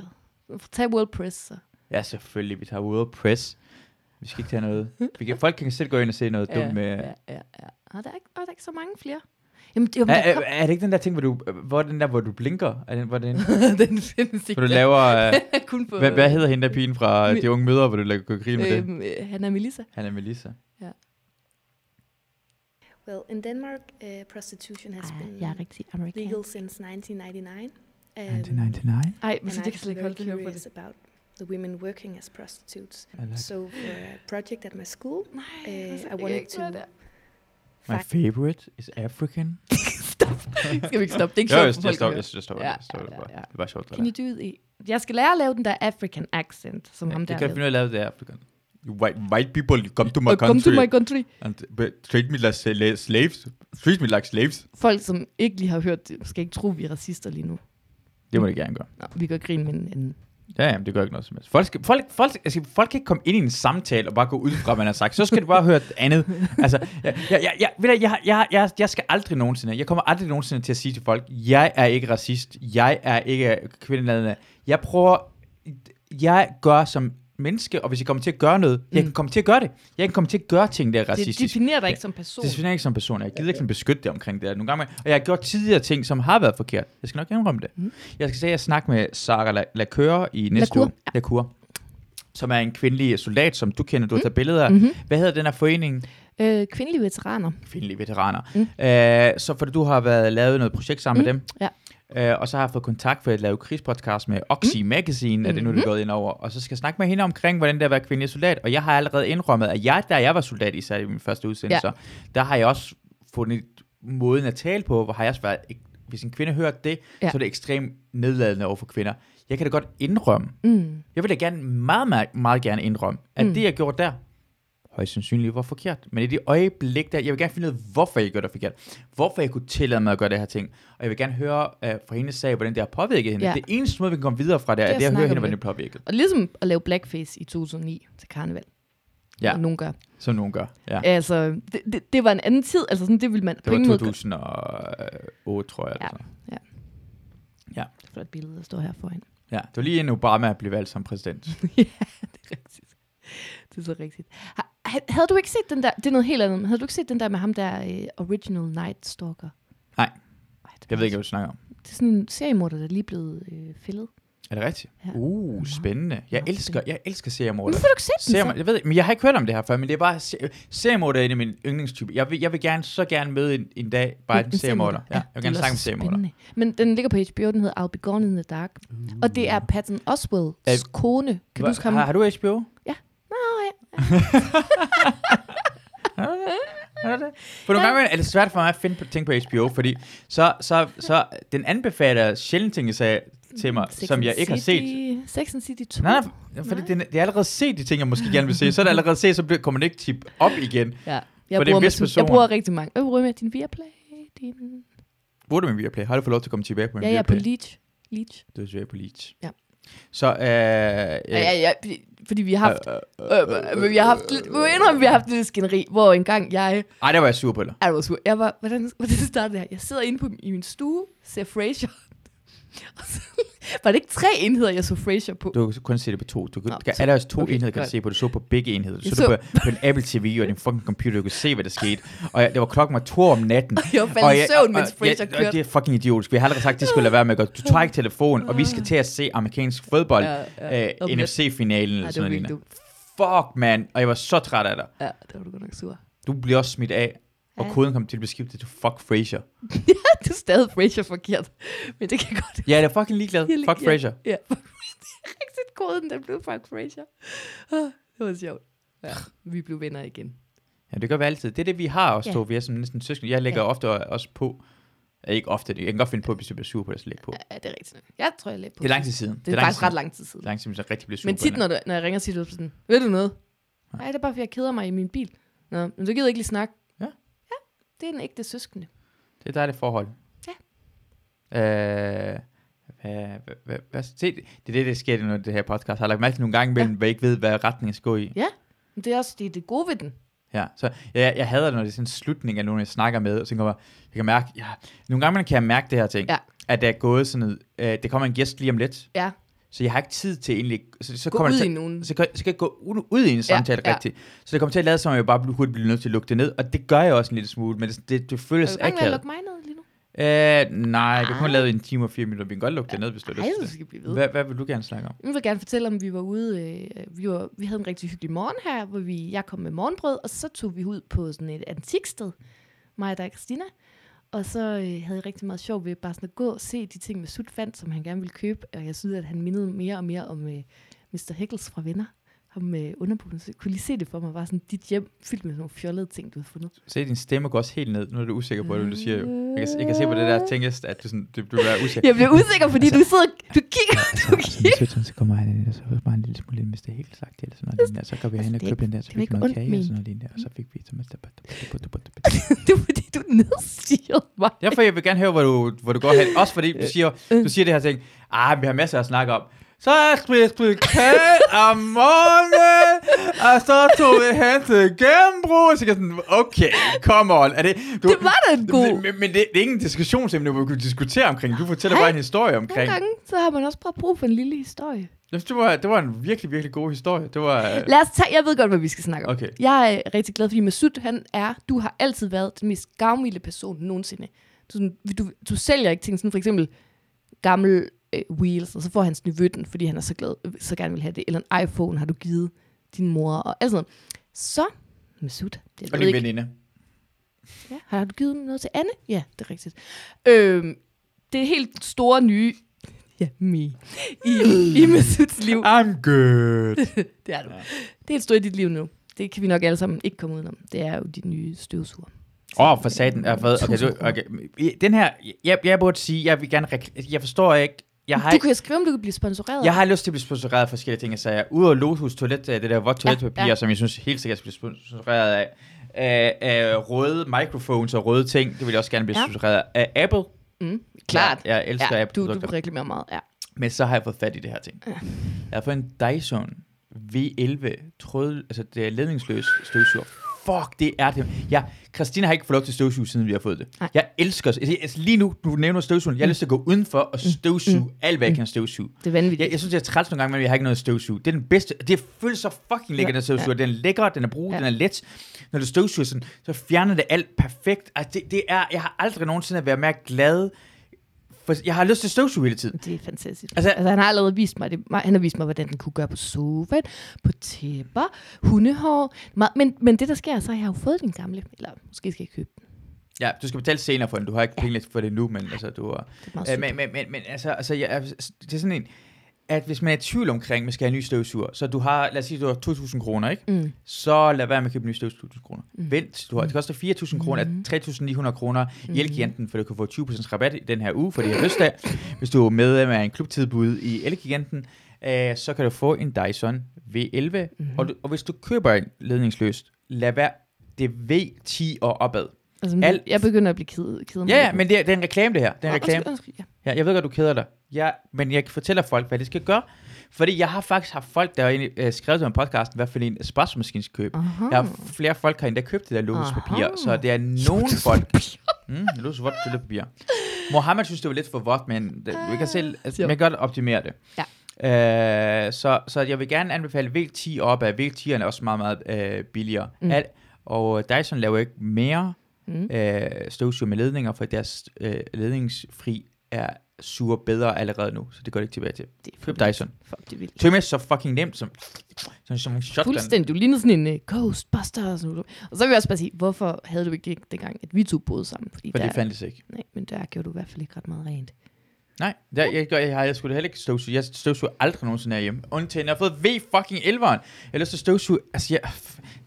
Tag World Press, så. Ja, selvfølgelig. Vi tager World Press. Vi skal ikke tage noget. Vi kan, folk kan selv gå ind og se noget dumt med... Ja, ja, ja. Og der er, ikke, og der er ikke så mange flere. Jamen, det, jamen, Er, kom, er, det ikke den der ting, hvor du, hvor den der, hvor du blinker? Er den, hvor den, den findes ikke. hvor du laver... Uh, kun på, hvad, hvad hedder hende der pigen fra De Unge Mødre, hvor du laver grin med det? øhm, øh, han er Melissa. Han er Melissa. Well, in Denmark, uh, prostitution has been jeg er rigtig legal since 1999. Um, 1999? Ej, men så det kan slet ikke holde høre på det. about the women working as prostitutes. I like So for a project at my school, Nej, uh, I wanted to det. My favorite is African. Stop. Skal vi ikke stoppe? Det er ikke Jo, sjovt jeg, for jeg at jeg står, Ja, ja, det bare. ja. Det bare sjovt. Can you do the jeg skal lære at lave den der African accent, som ham Det der kan jeg finde ud af at lave det African. You white, white people, you come to my Og Come country to my country. and b- treat me like sla- slaves. Treat me like slaves. Folk, som ikke lige har hørt det, skal ikke tro, vi er racister lige nu. Det må det gerne gøre. Nå, vi gør grin med en Ja, jamen, det gør ikke noget som helst. Folk, skal, folk, folk, altså, folk kan ikke komme ind i en samtale og bare gå ud fra, hvad man har sagt. Så skal du bare høre det andet. Altså, jeg, jeg, jeg, jeg, ved du, jeg, jeg, jeg, jeg skal aldrig nogensinde, jeg kommer aldrig nogensinde til at sige til folk, jeg er ikke racist, jeg er ikke kvindeladende. Jeg prøver, jeg gør som menneske, og hvis jeg kommer til at gøre noget, jeg kan komme til at gøre det. Jeg kan komme til at gøre ting, der er Det racistiske. definerer dig ikke som person. Det definerer ikke som person. Jeg gider ikke sådan beskytte det omkring det. Nogle gange, og jeg har gjort tidligere ting, som har været forkert. Jeg skal nok indrømme det. Mm. Jeg skal sige, at jeg snakker med Sarah La- Lacour i næste Lacour, uge. Lacour. Som er en kvindelig soldat, som du kender, du har taget billeder af. Mhm. Hvad hedder den her forening? Øh, kvindelige veteraner. Kvindelige veteraner. Mm. Øh, så fordi du har været lavet noget projekt sammen med dem. Ja. Øh, og så har jeg fået kontakt for at lave krigspodcast med Oxy mm. Magazine, er det nu, det er gået ind over. Og så skal jeg snakke med hende omkring, hvordan det er at være kvindelig soldat. Og jeg har allerede indrømmet, at jeg, da jeg var soldat, især i min første udsendelse, ja. der har jeg også fundet måden at tale på, hvor har jeg også været, hvis en kvinde hører det, ja. Så er det ekstremt nedladende over for kvinder. Jeg kan da godt indrømme, Mm. jeg vil da gerne, meget, meget, meget gerne indrømme, at mm. det, jeg gjorde der, højst sandsynligt var forkert. Men i det øjeblik der, jeg vil gerne finde ud af, hvorfor jeg gjorde det forkert. Hvorfor jeg kunne tillade mig at gøre det her ting. Og jeg vil gerne høre uh, fra hendes sag, hvordan det har påvirket hende. Ja. Ja. Det eneste måde, vi kan komme videre fra det, Det er det at høre hende, hvordan det. påvirket. Og ligesom at lave blackface i 2009 til karneval. Ja, Og nogen gør. som nogen gør. Ja. Altså, det, det, det, var en anden tid. Altså, sådan, det ville man Det var måde gøre. 2008, tror jeg. Ja. Eller sådan. Det er et billede, der står her foran. ja. Det var lige en Obama blev valgt som præsident. ja, det er rigtigt. Det er så rigtigt. Ha- ha- Havde du ikke set den der, det er noget helt andet, men havde du ikke set den der med ham der uh, Original Night Stalker? Nej. Ej, Jeg ved ikke, hvad du snakker om. Det er sådan en seriemorder, der er lige blevet øh, fældet. Er det rigtigt? Ja. Uh, spændende. Jeg elsker, jeg elsker seriemorder. hvorfor har du ikke set den så? jeg ved, ikke, men jeg har ikke hørt om det her før, men det er bare, se- seriemorder er en af mine yndlingstyper. Jeg vil, jeg vil gerne, så gerne møde en, en dag bare en, seriemorder. Ja, jeg vil gerne snakke så seriemorder. Men den ligger på HBO, den hedder I'll Be Gone in the Dark. Og det er Patton Oswalds kone. Kan du Hva- huske ham? Har, har du HBO? Ja. For nogle gange er det svært for mig at finde på ting på HBO, fordi så, så, så den anbefaler sjældent ting, jeg sagde til mig, Sex som jeg ikke har set. City- Sex and City 2. Nej, nej, fordi det, det er allerede set de ting, jeg måske gerne vil se. Så er det allerede set, så bliver- kommer det ikke tip op igen. Ja. Jeg, For det er bruger, jeg bruger rigtig mange. Jeg bruger med din Viaplay. Din... Bruger du min Viaplay? Har du fået lov til at komme tilbage på min Ja, jeg er på Viaplay? Leech. Leech. Du er tilbage på Leech. Ja. Så, øh, Ja, ja, ja, fordi- vi har haft... øh, Øh, men vi har haft lidt, vi må indrømme, vi har haft lidt skænderi, hvor engang jeg... Ej, der var jeg sur på dig. Ej, jeg var sur. Jeg var, hvordan, hvordan startede det her? Jeg sidder inde på, i min stue, ser Frasier. Og så, var det ikke tre enheder, jeg så Frasier på? Du kan kun se det på to. Du kan, Nå, kan, er der også to okay, enheder, kan du se på. Du så på begge enheder. Du Jeg så, så- det på, på en Apple TV og din fucking computer. Du kunne se, hvad der skete. Og jeg, det var klokken var to om natten. Jeg var faldet i søvn, mens Frasier ja, og kørte. det er fucking idiotisk. Vi har allerede sagt, at de skulle lade være med at gøre. Du tager ikke telefon, og vi skal til at se amerikansk fodbold. Ja, ja. Øh, Og NFC-finalen eller det sådan noget. Fuck, man. Og jeg var så træt af dig. Ja, det var du godt nok sur. Du bliver også smidt af. Og koden kom til at blive skiftet til fuck Frasier. Du er stadig Frasier forkert. Men det kan godt... Ja, jeg er fucking ligeglad. Jeg er Fuck Frasier. Ja, ja. det er rigtigt koden, den blev fuck Frasier. Ah, Det var sjovt. Ja, vi blev venner igen. Ja, det gør vi altid. Det er det, vi har også Ja. to. Vi er som næsten søskende. Jeg lægger Ja. ofte også på. Ja, ikke ofte. Jeg kan godt finde på, hvis jeg bliver sur på det, så lægge på. Ja, det er rigtigt. Jeg tror, jeg lagde på. Det er lang tid siden. Det er, lang faktisk tid ret lang tid siden. Det er lang tid siden, jeg rigtig bliver sur Men tit, det. når, du, når jeg ringer, siger du sådan, ved du noget? Nej, det er bare, fordi jeg keder mig i min bil. Nå, men så gider ikke lige snakke. Ja. Ja, det er en ægte søskende. Det er et dejligt forhold. Ja. Øh, hvad, hvad, se, det er det, der sker, når det her podcast. Jeg har lagt mærke til nogle gange imellem, ja. hvor jeg ikke ved, hvad retning jeg skal gå i. Men det er også det, er det gode ved den. Ja, så jeg, jeg hader det, når det er sådan en slutning af nogen, jeg snakker med, og så tænker jeg, jeg kan mærke, ja, nogle gange kan jeg mærke det her ting, Ja. at der er gået sådan noget, øh, det kommer en gæst lige om lidt, Ja, så jeg har ikke tid til egentlig, så, så gå kommer ud i til, nogen. så kan, så kan jeg gå ud, ud i en samtale ja. ja, rigtigt. Så det kommer til at lade som, om jeg bare hurtigt bliver nødt til at lukke det ned, og det gør jeg også en lille smule, men det, det, det Er føles du i gang med at akavet. lukke mig ned lige nu? Øh, nej, vi kan kun Ej. lave en time og fire minutter, vi kan godt lukke det ned, hvis du har lyst du til det. skal blive ved. Hvad, hvad vil du gerne snakke om? Jeg vil gerne fortælle, om vi var ude. Øh, vi, var, vi havde en rigtig hyggelig morgen her, hvor vi, jeg kom med morgenbrød, og så tog vi ud på sådan et antiksted, mig og Christina. Og så øh, havde jeg rigtig meget sjov ved bare sådan at gå og se de ting med Sut fandt, som han gerne ville købe. Og jeg synes, at han mindede mere og mere om øh, Mr. Heckles fra Venner. Ham med. Så kunne lige se det for mig. Bare sådan dit hjem fyldt med sådan nogle fjollede ting, du havde fundet. Se, din stemme går også helt ned. Nu er du usikker på, hvad du siger. Jeg kan, jeg kan se på det der, tænkes, at du, sådan, du, du er usikker. Jeg bliver usikker, fordi du sidder, du kigger, du, så sødt, så kommer han ind, og så var bare en lille smule ind, hvis det er helt sagt, eller sådan noget. Og så går vi hen og Altså, det er køber den der, så det fik vi noget kage og sådan noget lignende. Og så fik vi så mest det er fordi, du nedstiger mig. Derfor jeg vil gerne høre, hvor du, hvor du går hen. Også fordi du siger, du siger det her ting, ah, vi har masser at snakke om. Så jeg spillet kage om morgenen, og så tog vi hen til genbrug. Så jeg sådan, okay, come on. Er det, du, Det var da en god. Men, men det, det, er ikke en diskussionsemne, hvor vi kunne diskutere omkring. Du fortæller bare en historie Nogle omkring. gange, så har man også bare brug for en lille historie. Synes, Det var, det var en virkelig, virkelig god historie. Det var... øh, Lad os tage, jeg ved godt, hvad vi skal snakke om. Okay. Jeg er rigtig glad, fordi Masud, han er, du har altid været den mest gavmilde person nogensinde. Du, sådan, du, du sælger ikke ting, sådan for eksempel gammel øh, wheels, og så får hans nevø den, fordi han er så glad, øh, så gerne vil have det. Eller en iPhone har du givet din mor, og alt sådan. Så, Masud, det Og ved din veninde. Ja, har du givet noget til Anne? Ja, det er rigtigt. Øhm, det er helt store nye, ja, me, i, i Masuds liv. I'm good. Det er du. Det er et stort i dit liv nu. Det kan vi nok alle sammen ikke komme udenom. Det er jo de nye støvsuger. Åh, oh, for satan. Okay, du, okay. Den her, jeg, jeg burde sige, jeg vil gerne, jeg forstår ikke, jeg har, Du kan skrive, om du kan blive sponsoreret. jeg har lyst til at blive sponsoreret af forskellige ting, jeg sagde. Udover Lotus toilet, øh, det der vådt toiletpapir, ja. ja, som jeg synes helt sikkert skal blive sponsoreret af. Af, af røde microphones og røde ting, det vil jeg også gerne blive Ja. sponsoreret af. Apple. Mm, klart. Jeg, jeg elsker Ja, Apple. du, du reklamerer meget. Ja. Men så har jeg fået fat i det her ting. Jeg har fået en Dyson V11 tråd, altså det er ledningsløs støvsuger. Fuck, det er det. Ja, Christina har ikke fået lov til støvsuge, siden vi har fået det. Nej. Jeg elsker, altså, altså lige nu, du nævner støvsugen, jeg har lyst til at gå udenfor og støvsuge mm. alt, hvad jeg kan støvsuge. Det er vanvittigt. Jeg, jeg synes, det er træls nogle gange, men jeg har ikke noget støvsuge. Det er den bedste. Det føles så fucking lækkert, Ja, at støvsuge. Den er lækker, den er brug, Ja. den er let. Når du støvsuger sådan, så fjerner det alt perfekt. Altså, det, det er, jeg har aldrig nogensinde været mere glad. For jeg har lyst til at støvsuge hele tiden. Det er fantastisk. Altså- Altså, han har allerede vist mig det. Han har vist mig, hvordan den kunne gøre på sofaen, på tæpper, hundehår. Men, men det, der sker, så har jeg jo fået den gamle. Eller måske skal jeg købe den. Ja, du skal betale senere for den. Du har ikke penge for det nu, men altså, du har... Det er meget Øh, men, men, men, men altså, altså jeg, det er sådan en, at hvis man er i tvivl omkring, at man skal have en ny støvsuger, så du har, lad os sige, du har 2.000 kroner, ikke? Mm. Så lad være med at købe en ny støvsuger 2.000 kroner. Mm. Vent, du har, det koster 4.000 kroner, Mm. 3.900 kroner i Elgiganten, for du kan få 20% rabat i den her uge, for det er lyst af. Hvis du er med med en klubtilbud i Elgiganten, øh, så kan du få en Dyson V11, Mhm. og, du, og hvis du køber en ledningsløst, lad være det er V10 og opad. Altså, Alt- jeg begynder at blive ked, ked Ja, ja, men det er, det er en reklame, det her. Det er en reklame. Undskyld, undskyld, ja. Ja, jeg ved godt, du keder dig. Ja, men jeg fortæller folk, hvad de skal gøre. Fordi jeg har faktisk haft folk, der har øh, skrevet til mig i podcasten, hvad for en købe. Aha. Jeg har flere folk, der har endda købt det der lotuspapir, Aha. så det er nogle folk... Mm, toiletpapir. Mohammed synes, det var lidt for vådt, men det, vi kan selv, altså, Jo. man kan godt optimere det. Ja. Øh, så, så jeg vil gerne anbefale V10 op af. V10'erne er også meget, meget øh, billigere. Mm. Al, og Dyson laver ikke mere Mm. øh, støvsuger med ledninger, for deres øh, ledningsfri er suger bedre allerede nu, så det går det ikke tilbage til. Det er Køb Dyson. Fuck, det vildt. Tømme så fucking nemt som, som, som en shotgun. Fuldstændig. Du ligner sådan en uh, Ghostbusters. Og så vil jeg også bare sige, hvorfor havde du ikke det dengang, at vi to boede sammen? Fordi For der, det fandtes ikke. Nej, men der gjorde du i hvert fald ikke ret meget rent. Nej, der, jeg, jeg, jeg, jeg skulle heller ikke støvsuge. Jeg støvsuger aldrig nogensinde herhjemme. Undtagen, jeg har fået V fucking 11'eren. Jeg har lyst til at støvsuge. Altså, jeg,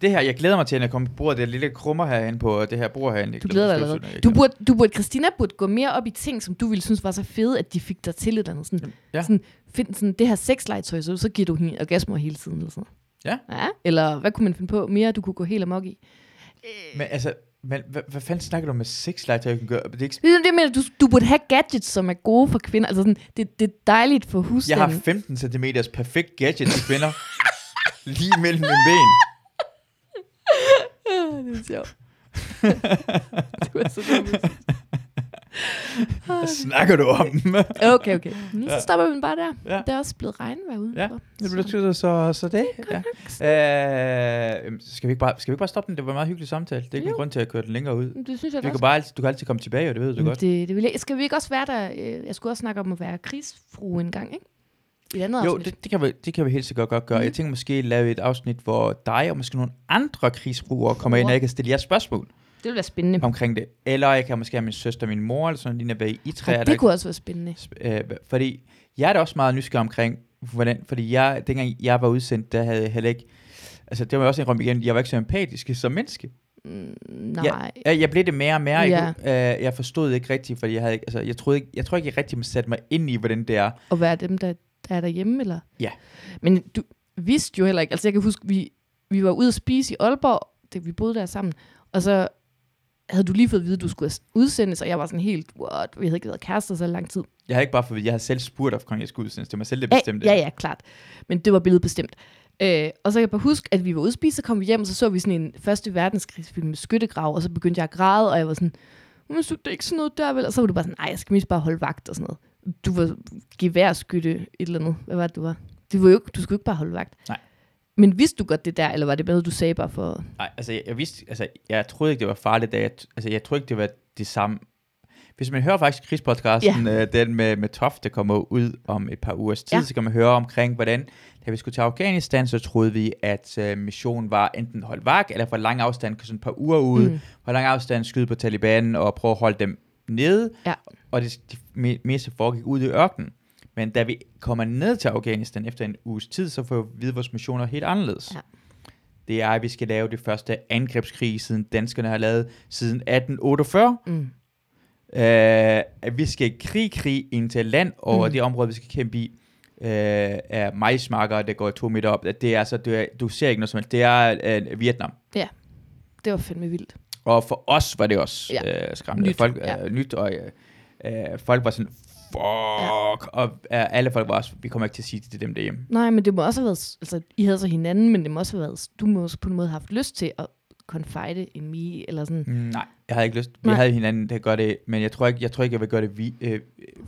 det her, jeg glæder mig til, når jeg kommer på bordet. Det lille krummer herinde på det her bord herinde. Jeg Du glæder dig at allerede. Du burde, du burde, Christina burde gå mere op i ting, som du ville synes var så fede, at de fik dig til et eller andet. Sådan, Ja. sådan, find sådan, det her sexlegetøj, så, så giver du hende orgasmer hele tiden. Eller sådan. Ja. ja. Eller hvad kunne man finde på mere, du kunne gå helt amok i? Men altså, men, hvad, hvad fanden snakker du med sexlegetøj, jeg kan gøre? Det er ikke, Ligesom det med, at du, du burde have gadgets, som er gode for kvinder. Altså sådan, det, det er dejligt for jeg husstanden. har 15 cm perfekt gadget til kvinder. Lige mellem mine ben. det er sjovt. du er så dum. Hvad snakker du om? Okay, okay. Nu så stopper vi bare der. Ja. Det er også blevet regnvejr udenfor. Ja, det betyder så, så det. Ja. Øh, skal vi, ikke bare, skal vi ikke bare stoppe den? Det var en meget hyggelig samtale. Det er ikke Jo. grund til at køre den længere ud. Det synes jeg Du kan, bare altid, du kan altid komme tilbage, og det ved du godt. Det, det vil jeg. Skal vi ikke også være der? øh, Jeg skulle også snakke om at være krigsfrue en gang, ikke? I et andet Jo, afsnit. det, det, kan vi, det kan vi helt sikkert godt gøre. Mhm. Jeg tænker måske lave et afsnit, hvor dig og måske nogle andre krigsbrugere kommer ind, og jeg kan stille jer spørgsmål det vil være spændende. omkring det. Eller jeg kan måske have min søster og min mor, eller sådan lige hvad I tre Ja, er det der- kunne også være spændende. Øh, fordi jeg er da også meget nysgerrig omkring, hvordan, fordi jeg, dengang jeg var udsendt, der havde jeg heller ikke, altså det var også en rum igen, jeg var ikke så empatisk som menneske. Mm, nej. Jeg, jeg, blev det mere og mere, Ja. ja. øh, jeg forstod det ikke rigtigt, fordi jeg havde ikke, altså jeg troede ikke, jeg tror ikke, jeg rigtig satte mig ind i, hvordan det er. At være dem, der der er derhjemme, eller? Ja. Men du vidste jo heller ikke, altså jeg kan huske, vi, vi var ude at spise i Aalborg, det, vi boede der sammen, og så havde du lige fået at vide, at du skulle udsendes, og jeg var sådan helt, what, vi havde ikke været kærester så lang tid. Jeg har ikke bare fået, jeg har selv spurgt, om jeg skulle udsendes. Det var mig selv, der Ja, bestemte. ja, ja, klart. Men det var billedbestemt. Øh, og så kan jeg bare huske, at vi var ude spise, så kom vi hjem, og så så vi sådan en første verdenskrigsfilm med skyttegrav, og så begyndte jeg at græde, og jeg var sådan, men så det er ikke sådan noget der, vel? Og så var du bare sådan, nej, jeg skal mindst bare holde vagt og sådan noget. Du var geværskytte et eller andet. Hvad var det, du var? Du, var jo ikke, du skulle ikke bare holde vagt. Nej. Men vidste du godt det der, eller var det noget, du sagde bare for... Nej, altså jeg, jeg vidste, altså jeg troede ikke, det var farligt, da jeg, altså jeg troede ikke, det var det samme. Hvis man hører faktisk krigspodcasten, ja. øh, den med, med Toft, der kommer ud om et par ugers tid, Ja. så kan man høre omkring, hvordan, da vi skulle til Afghanistan, så troede vi, at øh, missionen var enten holde vagt, eller for lang afstand, sådan et par uger ude, Mm. for lang afstand skyde på Taliban, og prøve at holde dem nede, Ja. og det, det me- meste foregik ude i ørkenen. Men da vi kommer ned til Afghanistan efter en uges tid, så får vi at vide, at vores missioner er helt anderledes. Ja. Det er, at vi skal lave det første angrebskrig, siden danskerne har lavet siden 1848. Mm. Uh, at vi skal krig, krig ind til land, og Mm. det område, vi skal kæmpe i, uh, er majsmarker, der går to meter op. Det er altså, det er, du ser ikke noget som helst. Det er uh, Vietnam. Det var fandme vildt. Og for os var det også Ja. ja. uh, skræmmende. Nyt, Folk, ja. uh, nyt, og uh, uh, folk var sådan, fuck, og uh, alle folk var også, vi kommer ikke til at sige det til dem derhjemme. Nej, men det må også have været... Altså, I havde så hinanden, men det må også have været... Du må også på en måde have haft lyst til at confide in me, eller sådan Mm, nej, jeg havde ikke lyst. Vi Nej. havde hinanden, der gør det, men jeg tror ikke, jeg tror ikke, jeg vil gøre det vi, øh,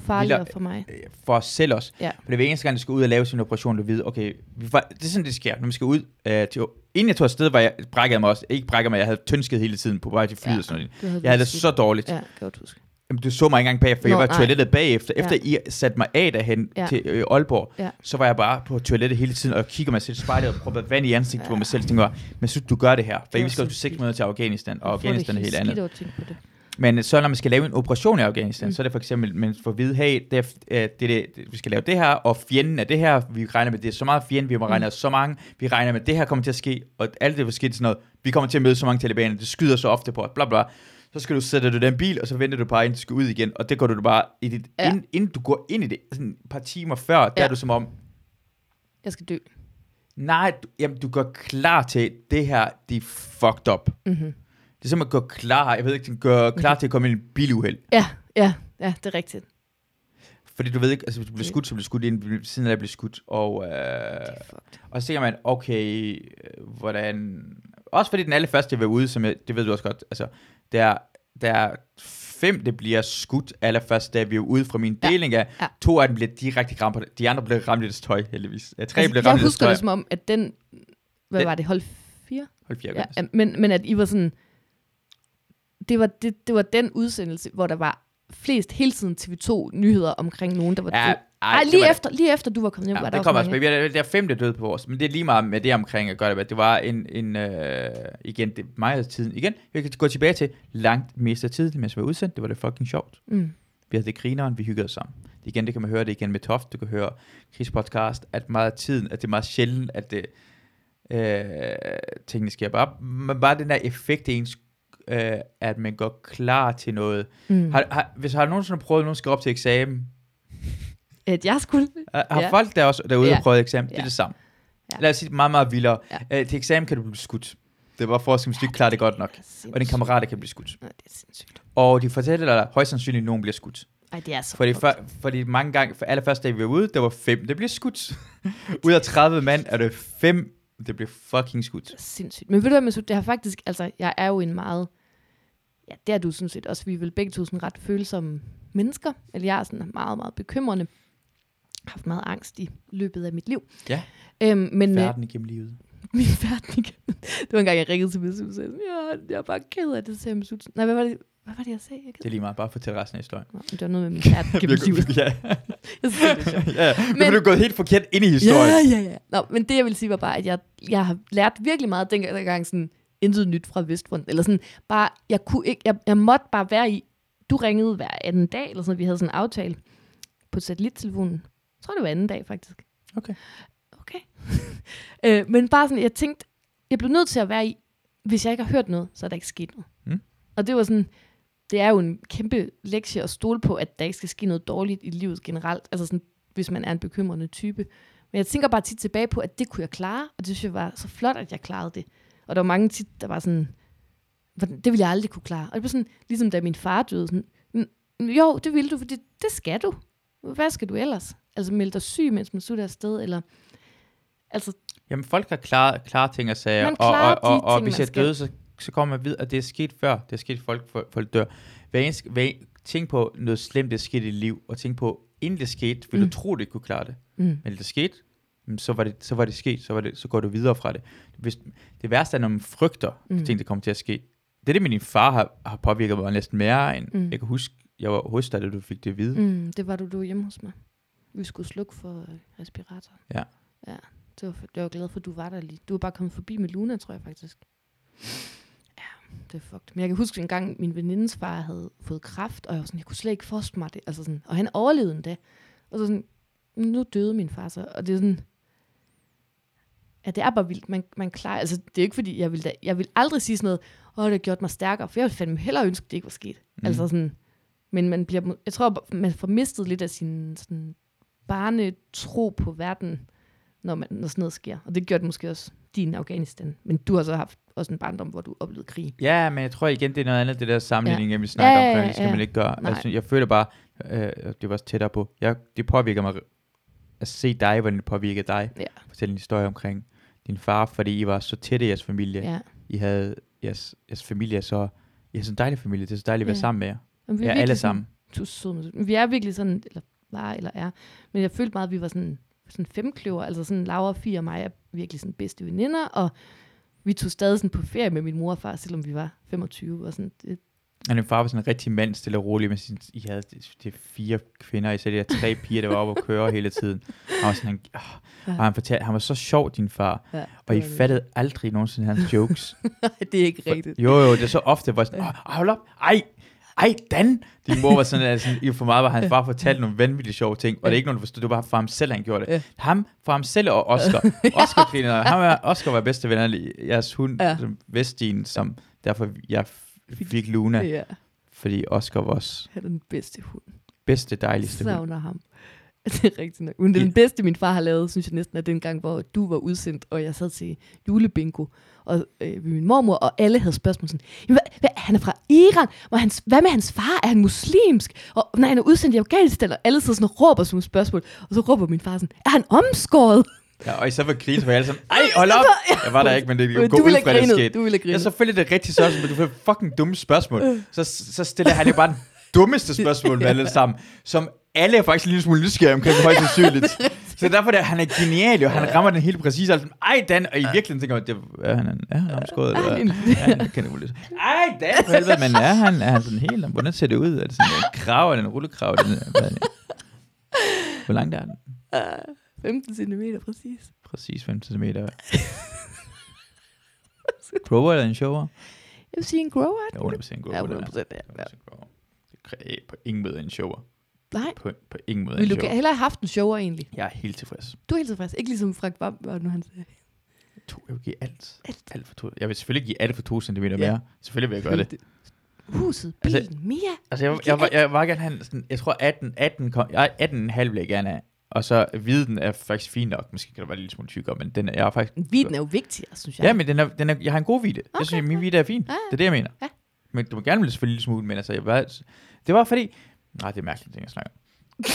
farligere vildere- for mig. øh, for os selv også. Ja. For det er eneste gang, du skal ud og lave sin operation, du ved, okay, vi, det er sådan, det sker, når man skal ud øh, til, inden jeg tog afsted, var jeg, brækkede mig også, ikke brækker mig, jeg havde tyndsket hele tiden på vej til flyet Ja. og sådan noget. Jeg havde det så dårligt. Ja, godt huske. Jamen, du så mig ikke engang bagefter, for jeg Nå, var i nej. toilettet bagefter. Ja. Efter I satte mig af derhen Ja. til øh, Aalborg, Ja. så var jeg bare på toilettet hele tiden, og kigger mig selv i spejlet og prøver vand i ansigtet på Ja. mig selv, og tænker, men synes du gør det her? For Det vi var skal jo sindssygt. seks måneder til Afghanistan, og Jeg Afghanistan er helt andet. på. Men så når man skal lave en operation i Afghanistan, Mm. mm. så er det for eksempel, man får at vide, hey, det er, øh, det, det, det, vi skal lave det her, og fjenden er det her, vi regner med, det er så meget fjende, vi må regne Mm. mm. så mange, vi regner med, det her kommer til at ske, og alt det til sådan noget, vi kommer til at møde så mange talibaner, det skyder så ofte på os, bla bla. Så skal du sætte i den bil, og så venter du bare, indtil du skal ud igen, og det går du bare, i dit, Ja. ja. inden, inden du går ind i det, sådan et par timer før, der Ja. er du som om, Jeg skal dø. nej, du, jamen, du går klar til, det her, det er fucked up. Mm-hmm. Det er som at gå klar, jeg ved ikke, gør klar til at komme i en biluheld. Ja, ja, ja, det er rigtigt. Fordi du ved ikke, altså hvis du bliver skudt, så bliver du skudt ind, ved siden af at blive skudt. Og, øh, og så tænker man, okay, øh, hvordan... Også fordi den allerførste, jeg var ude, som jeg, det ved du også godt, altså, der, der er fem, det bliver skudt allerførst, da vi er ude fra min Ja, deling af. ja. To af dem bliver direkte ramt på det. De andre bliver ramt i deres tøj, heldigvis. Ja, tre Altså, jeg ramt deres husker det som om, at den... Hvad Den- var det? Hold fire? Hold fjerde, Ja, ja, ja, men, men at I var sådan... Det var, det, det var den udsendelse, hvor der var flest hele tiden TV2-nyheder omkring nogen, der var ja, død. ej, det lige var- efter, lige efter du var kommet hjem, var Ja, der det kommer også mange. med. Vi er- Der fem, der døde på vores. Men det er lige meget med det omkring at gøre det. Det var en, en øh, igen, det meget af tiden. Igen, vi kan gå tilbage til langt mest af tiden, mens vi var udsendt. Det var det fucking sjovt. Mm. Vi havde det grineren, vi hyggede os sammen. Igen, det kan man høre det igen med Toft. Du kan høre Chris podcast, at meget af tiden, at det er meget sjældent, at det, øh, tingene sker. Bare, men bare den der effekt, ens, øh, at man går klar til noget. Mm. Har, har, hvis har nogensinde prøvet, at nogen skal op til eksamen, At jeg skulle... har ja. Ja. folk der også derude Ja. og prøvet eksamen, det er Ja. det samme. Ja. Ja. Lad os sige det meget, meget vildere. Ja. Ja. Øh, til eksamen kan du blive skudt. Det var for, at hvis du ikke klarer det godt nok. Og din kammerat kan blive skudt. Nej, det er sindssygt. Og de fortæller dig, at højst sandsynligt at nogen bliver skudt. Ej, det er så Fordi, for, fordi mange gange, for allerførste dag vi var ude, der var fem, der blev skudt. Ud af 30 mand er det fem, der blev fucking skudt. Det er sindssygt. Men ved du hvad, Masud, det har faktisk, altså, jeg er jo en meget, ja, det er du sådan set også, vi er vel begge to sådan ret følsomme mennesker, eller jeg er sådan meget, meget bekymrende, haft meget angst i løbet af mit liv. Ja. Øhm, men øh, Verden igennem livet. min verden igen. det var en gang, jeg ringede til sagde, sådan, ja, jeg er bare ked af det, sagde Masud. Nej, hvad var det, hvad var det, jeg sagde? Jeg Det er lige meget, bare fortæl resten af historien. Nå, men det var noget med min verden gennem livet. ja, Jeg synes, det er sjovt. ja. Men, Men- du er gået helt forkert ind i historien. Ja, ja, ja. Nå, men det jeg vil sige var bare, at jeg, jeg har lært virkelig meget dengang, dengang sådan, intet nyt fra Vestfront. Eller sådan, bare, jeg, kunne ikke, jeg, jeg måtte bare være i, du ringede hver anden dag, eller sådan, vi havde sådan en aftale på satellittelefonen. Jeg tror, det var anden dag, faktisk. Okay. Okay. øh, men bare sådan, jeg tænkte, jeg blev nødt til at være i, hvis jeg ikke har hørt noget, så er der ikke sket noget. Mm. Og det var sådan, det er jo en kæmpe lektie at stole på, at der ikke skal ske noget dårligt i livet generelt. Altså sådan, hvis man er en bekymrende type. Men jeg tænker bare tit tilbage på, at det kunne jeg klare, og det synes jeg var så flot, at jeg klarede det. Og der var mange tit, der var sådan, "Hvordan- det ville jeg aldrig kunne klare. Og det var sådan, ligesom da min far døde, sådan, "Mm, jo, det vil du, for det skal du. Hvad skal du ellers? Altså melde dig syg, mens man slutter afsted, eller... Altså, Jamen, folk har klare, klare ting at sige, og, og, og, og hvis jeg skal. døde, så, så kommer man videre, at det er sket før. Det er sket, folk, folk, dør. Hver eneste, hver, tænk på noget slemt, der skete i dit liv, og tænk på, inden det skete, vil mm. Du tro, det kunne klare det. mm, Men det skete, mm, så var det, så var det sket, så, var det, så går du videre fra det. Hvis, det værste er, når man frygter mm. Ting, der kommer til at ske. Det er det, min far har, har påvirket mig næsten mere, end mm. Jeg kan huske, jeg var hos dig, da du fik det at vide. Mm. det var du, du hjemme hos mig. Vi skulle slukke for øh, respiratoren. Ja. Ja, det var, for- jeg var glad for, at du var der lige. Du var bare kommet forbi med Luna, tror jeg faktisk. Ja, det er fucked. Men jeg kan huske en gang, min venindes far havde fået kræft, og jeg var sådan, jeg kunne slet ikke forestille mig det. Altså sådan, og han overlevede endda. Og så sådan, nu døde min far så. Og det er sådan, ja, det er bare vildt. Man, man klarer, altså det er ikke fordi, jeg vil, da, jeg vil aldrig sige sådan noget, åh, det har gjort mig stærkere, for jeg ville fandme hellere ønske, at det ikke var sket. Mm. Altså sådan, men man bliver, jeg tror, man får mistet lidt af sin sådan, barnetro på verden, når, man, når sådan noget sker. Og det gør det måske også din Afghanistan. Men du har så haft også en barndom, hvor du oplevede krig. Ja, men jeg tror igen, det er noget andet, det der sammenligning, ja. vi snakker Ja, om, ja, før, det skal ja. man ikke gøre. Nej. Altså, jeg føler bare, øh, det var også tættere på, jeg, det påvirker mig at se dig, hvordan det påvirker dig. Ja. Fortælle en historie omkring din far, fordi I var så tætte i jeres familie. Ja. I havde, jeres, jeres familie så, I har sådan en dejlig familie, det er så dejligt at være Ja. sammen med jer. Vi Ja, er alle virkelig sådan- sammen. Du er sød, vi er virkelig sådan, eller var eller er. Men jeg følte meget, at vi var sådan, sådan femkløver. Altså sådan Laura, Fie og mig er virkelig sådan bedste veninder. Og vi tog stadig sådan på ferie med min mor og far, selvom vi var 25. Og sådan, det, Og din far var sådan en rigtig mand, stille og rolig, men sin, I havde de, de fire kvinder, I sagde, de tre piger, der var oppe og køre hele tiden. Han var sådan en, oh, Ja. og han, fortalte, han var så sjov, din far, ja, og I det var fattede aldrig nogensinde hans jokes. det. det er ikke rigtigt. Jo, jo, det er så ofte, jeg sådan, "Åh, hold op, ej, ej, Dan. Din mor var sådan, sådan, i for meget, hvor hans far fortalte nogle vanvittigt sjove ting, og det er ikke nogen, der forstod, det var for ham selv, han gjorde det. Ja. Ham, for ham selv og Oscar. Oscar griner, ham er, Oscar var bedste venner, jeres hund, Ja. som Vestin, som derfor jeg fik Luna, Ja, fordi Oscar var vores han er den bedste hund. bedste, dejligste hund. savner ham. Det er rigtigt nok. Men den bedste, min far har lavet, synes jeg næsten, er den gang, hvor du var udsendt, og jeg sad til julebingo og øh, min mormor, og alle havde spørgsmål sådan, "Jamen, hvad, hvad, han er fra Iran, hvad, hans, hvad med hans far, er han muslimsk? Og nej, han er udsendt i Afghanistan, og alle sidder sådan og råber sådan nogle spørgsmål, og så råber min far sådan, er han omskåret? Ja, og i stedet for grine, så var jeg alle sådan, ej, hold op! Jeg var der ikke, men det kunne gå ud fra, det skete. du ville have Ja, selvfølgelig er det rigtigt så, men du får fucking dumme spørgsmål. Så, så stiller han jo bare den dummeste spørgsmål med alle sammen, som alle er faktisk en lille smule nysgerrige omkring, højst sandsynligt. Så derfor er han er genial, jo. Han rammer den helt præcis. Altså, ej, Dan, og i virkeligheden tænker man, det, er han, er han omskåret? Er Eller, en- er han, kan det lidt. Ej, Dan, for helvede, men er han, er han sådan helt, hvordan ser det ud? Er det sådan en krav, eller en rullekrav? Den? Hvor langt er den? 15 cm præcis. Præcis 5 cm. Grower eller en shower? Jeg vil sige en grower. Ja, 100% grower. Ja, det er. 100%, ja, ja. 100% grower. Det på ingen måde en shower. Nej, På, på ingen måde vil du hellere have haft en shower egentlig? Jeg er helt tilfreds. Du er helt tilfreds. Ikke ligesom Frank Vam, hvad nu han sagde. To, jeg vil give alt. Alt. alt for to. Jeg vil selvfølgelig give alt for to centimeter Ja. mere. Selvfølgelig vil jeg gøre det. Huset, Altså, bilen, Mia. Altså, jeg, jeg, jeg, jeg, vil gerne have sådan, jeg tror 18, 18, kom, jeg, 18,5 vil jeg gerne have. Og så hvide den er faktisk fin nok. Måske kan det være lidt smule tykkere, men den er, jeg er faktisk... Viden er jo vigtigere, synes jeg. Ja, men den er, den er, jeg har en god vide. Okay. Jeg synes, at min vide er fin. Ja, Det er det, jeg mener. Ja. Men du må gerne blive selvfølgelig lidt smule, men altså, jeg var, det var fordi... Nej, det er mærkeligt, ting jeg snakker om.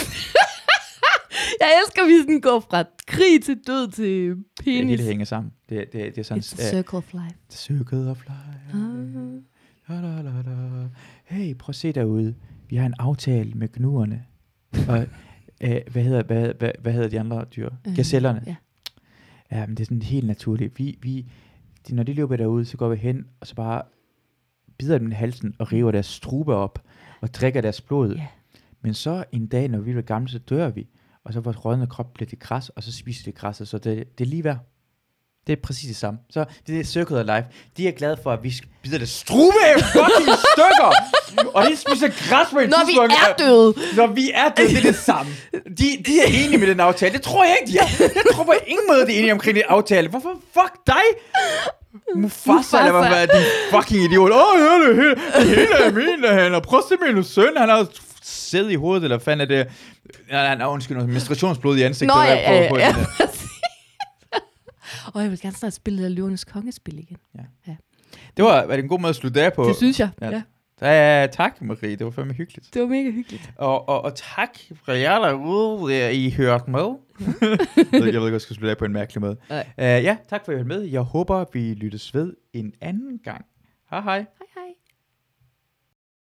Jeg elsker, at vi sådan går fra krig til død til Det penis. hele hænger sammen. Det, det, det er sådan... It's the circle of life. The circle of life. Ah. La, la, la, la. Hey, prøv at se derude. Vi har en aftale med gnuerne. Og, øh, hvad, hedder, hvad, hvad, hvad hedder de andre dyr? Øh, Gazellerne. Ja. Ja, men det er sådan helt naturligt. Vi, vi, de, når de løber derude, så går vi hen, og så bare bider dem i halsen og river deres strube op, og drikker deres blod. Ja. Men så en dag, når vi bliver gamle, så dør vi. Og så vores rådne krop bliver til græs, og så spiser de græsset. Så det, det er lige værd. Det er præcis det samme. Så det er Circle of Life. De er glade for, at vi bider det strube af fucking stykker. Og de spiser græs på et Når vi er døde. Når vi er døde, det er det samme. De, de er enige med den aftale. Det tror jeg ikke, de er. Jeg tror på ingen måde, de er enige omkring den aftale. Hvorfor fuck dig? Mufasa, Mufasa. eller hvad er din fucking idiot? Åh, oh, ja, det hele, det hele er min, han har prøv at se min søn, han har sæd i hovedet, eller fanden er det? Nej, nej, nej, undskyld, noget menstruationsblod i ansigtet. Nå, ja, ja, ja, på ja, det. Og jeg vil gerne snart spille det der Løvernes Kongespil igen. Det var, var det en god måde at slutte af på. Det synes jeg. Ja. Ja. Ja, tak, Marie. Det var fandme hyggeligt. Det var mega hyggeligt. Og, og, og tak for jer derude, at I hørte med. jeg ved ikke, om jeg skal slutte af på en mærkelig måde. Uh, ja, tak for at I hørte med. Jeg håber, vi lyttes ved en anden gang. Hej. Hej hej.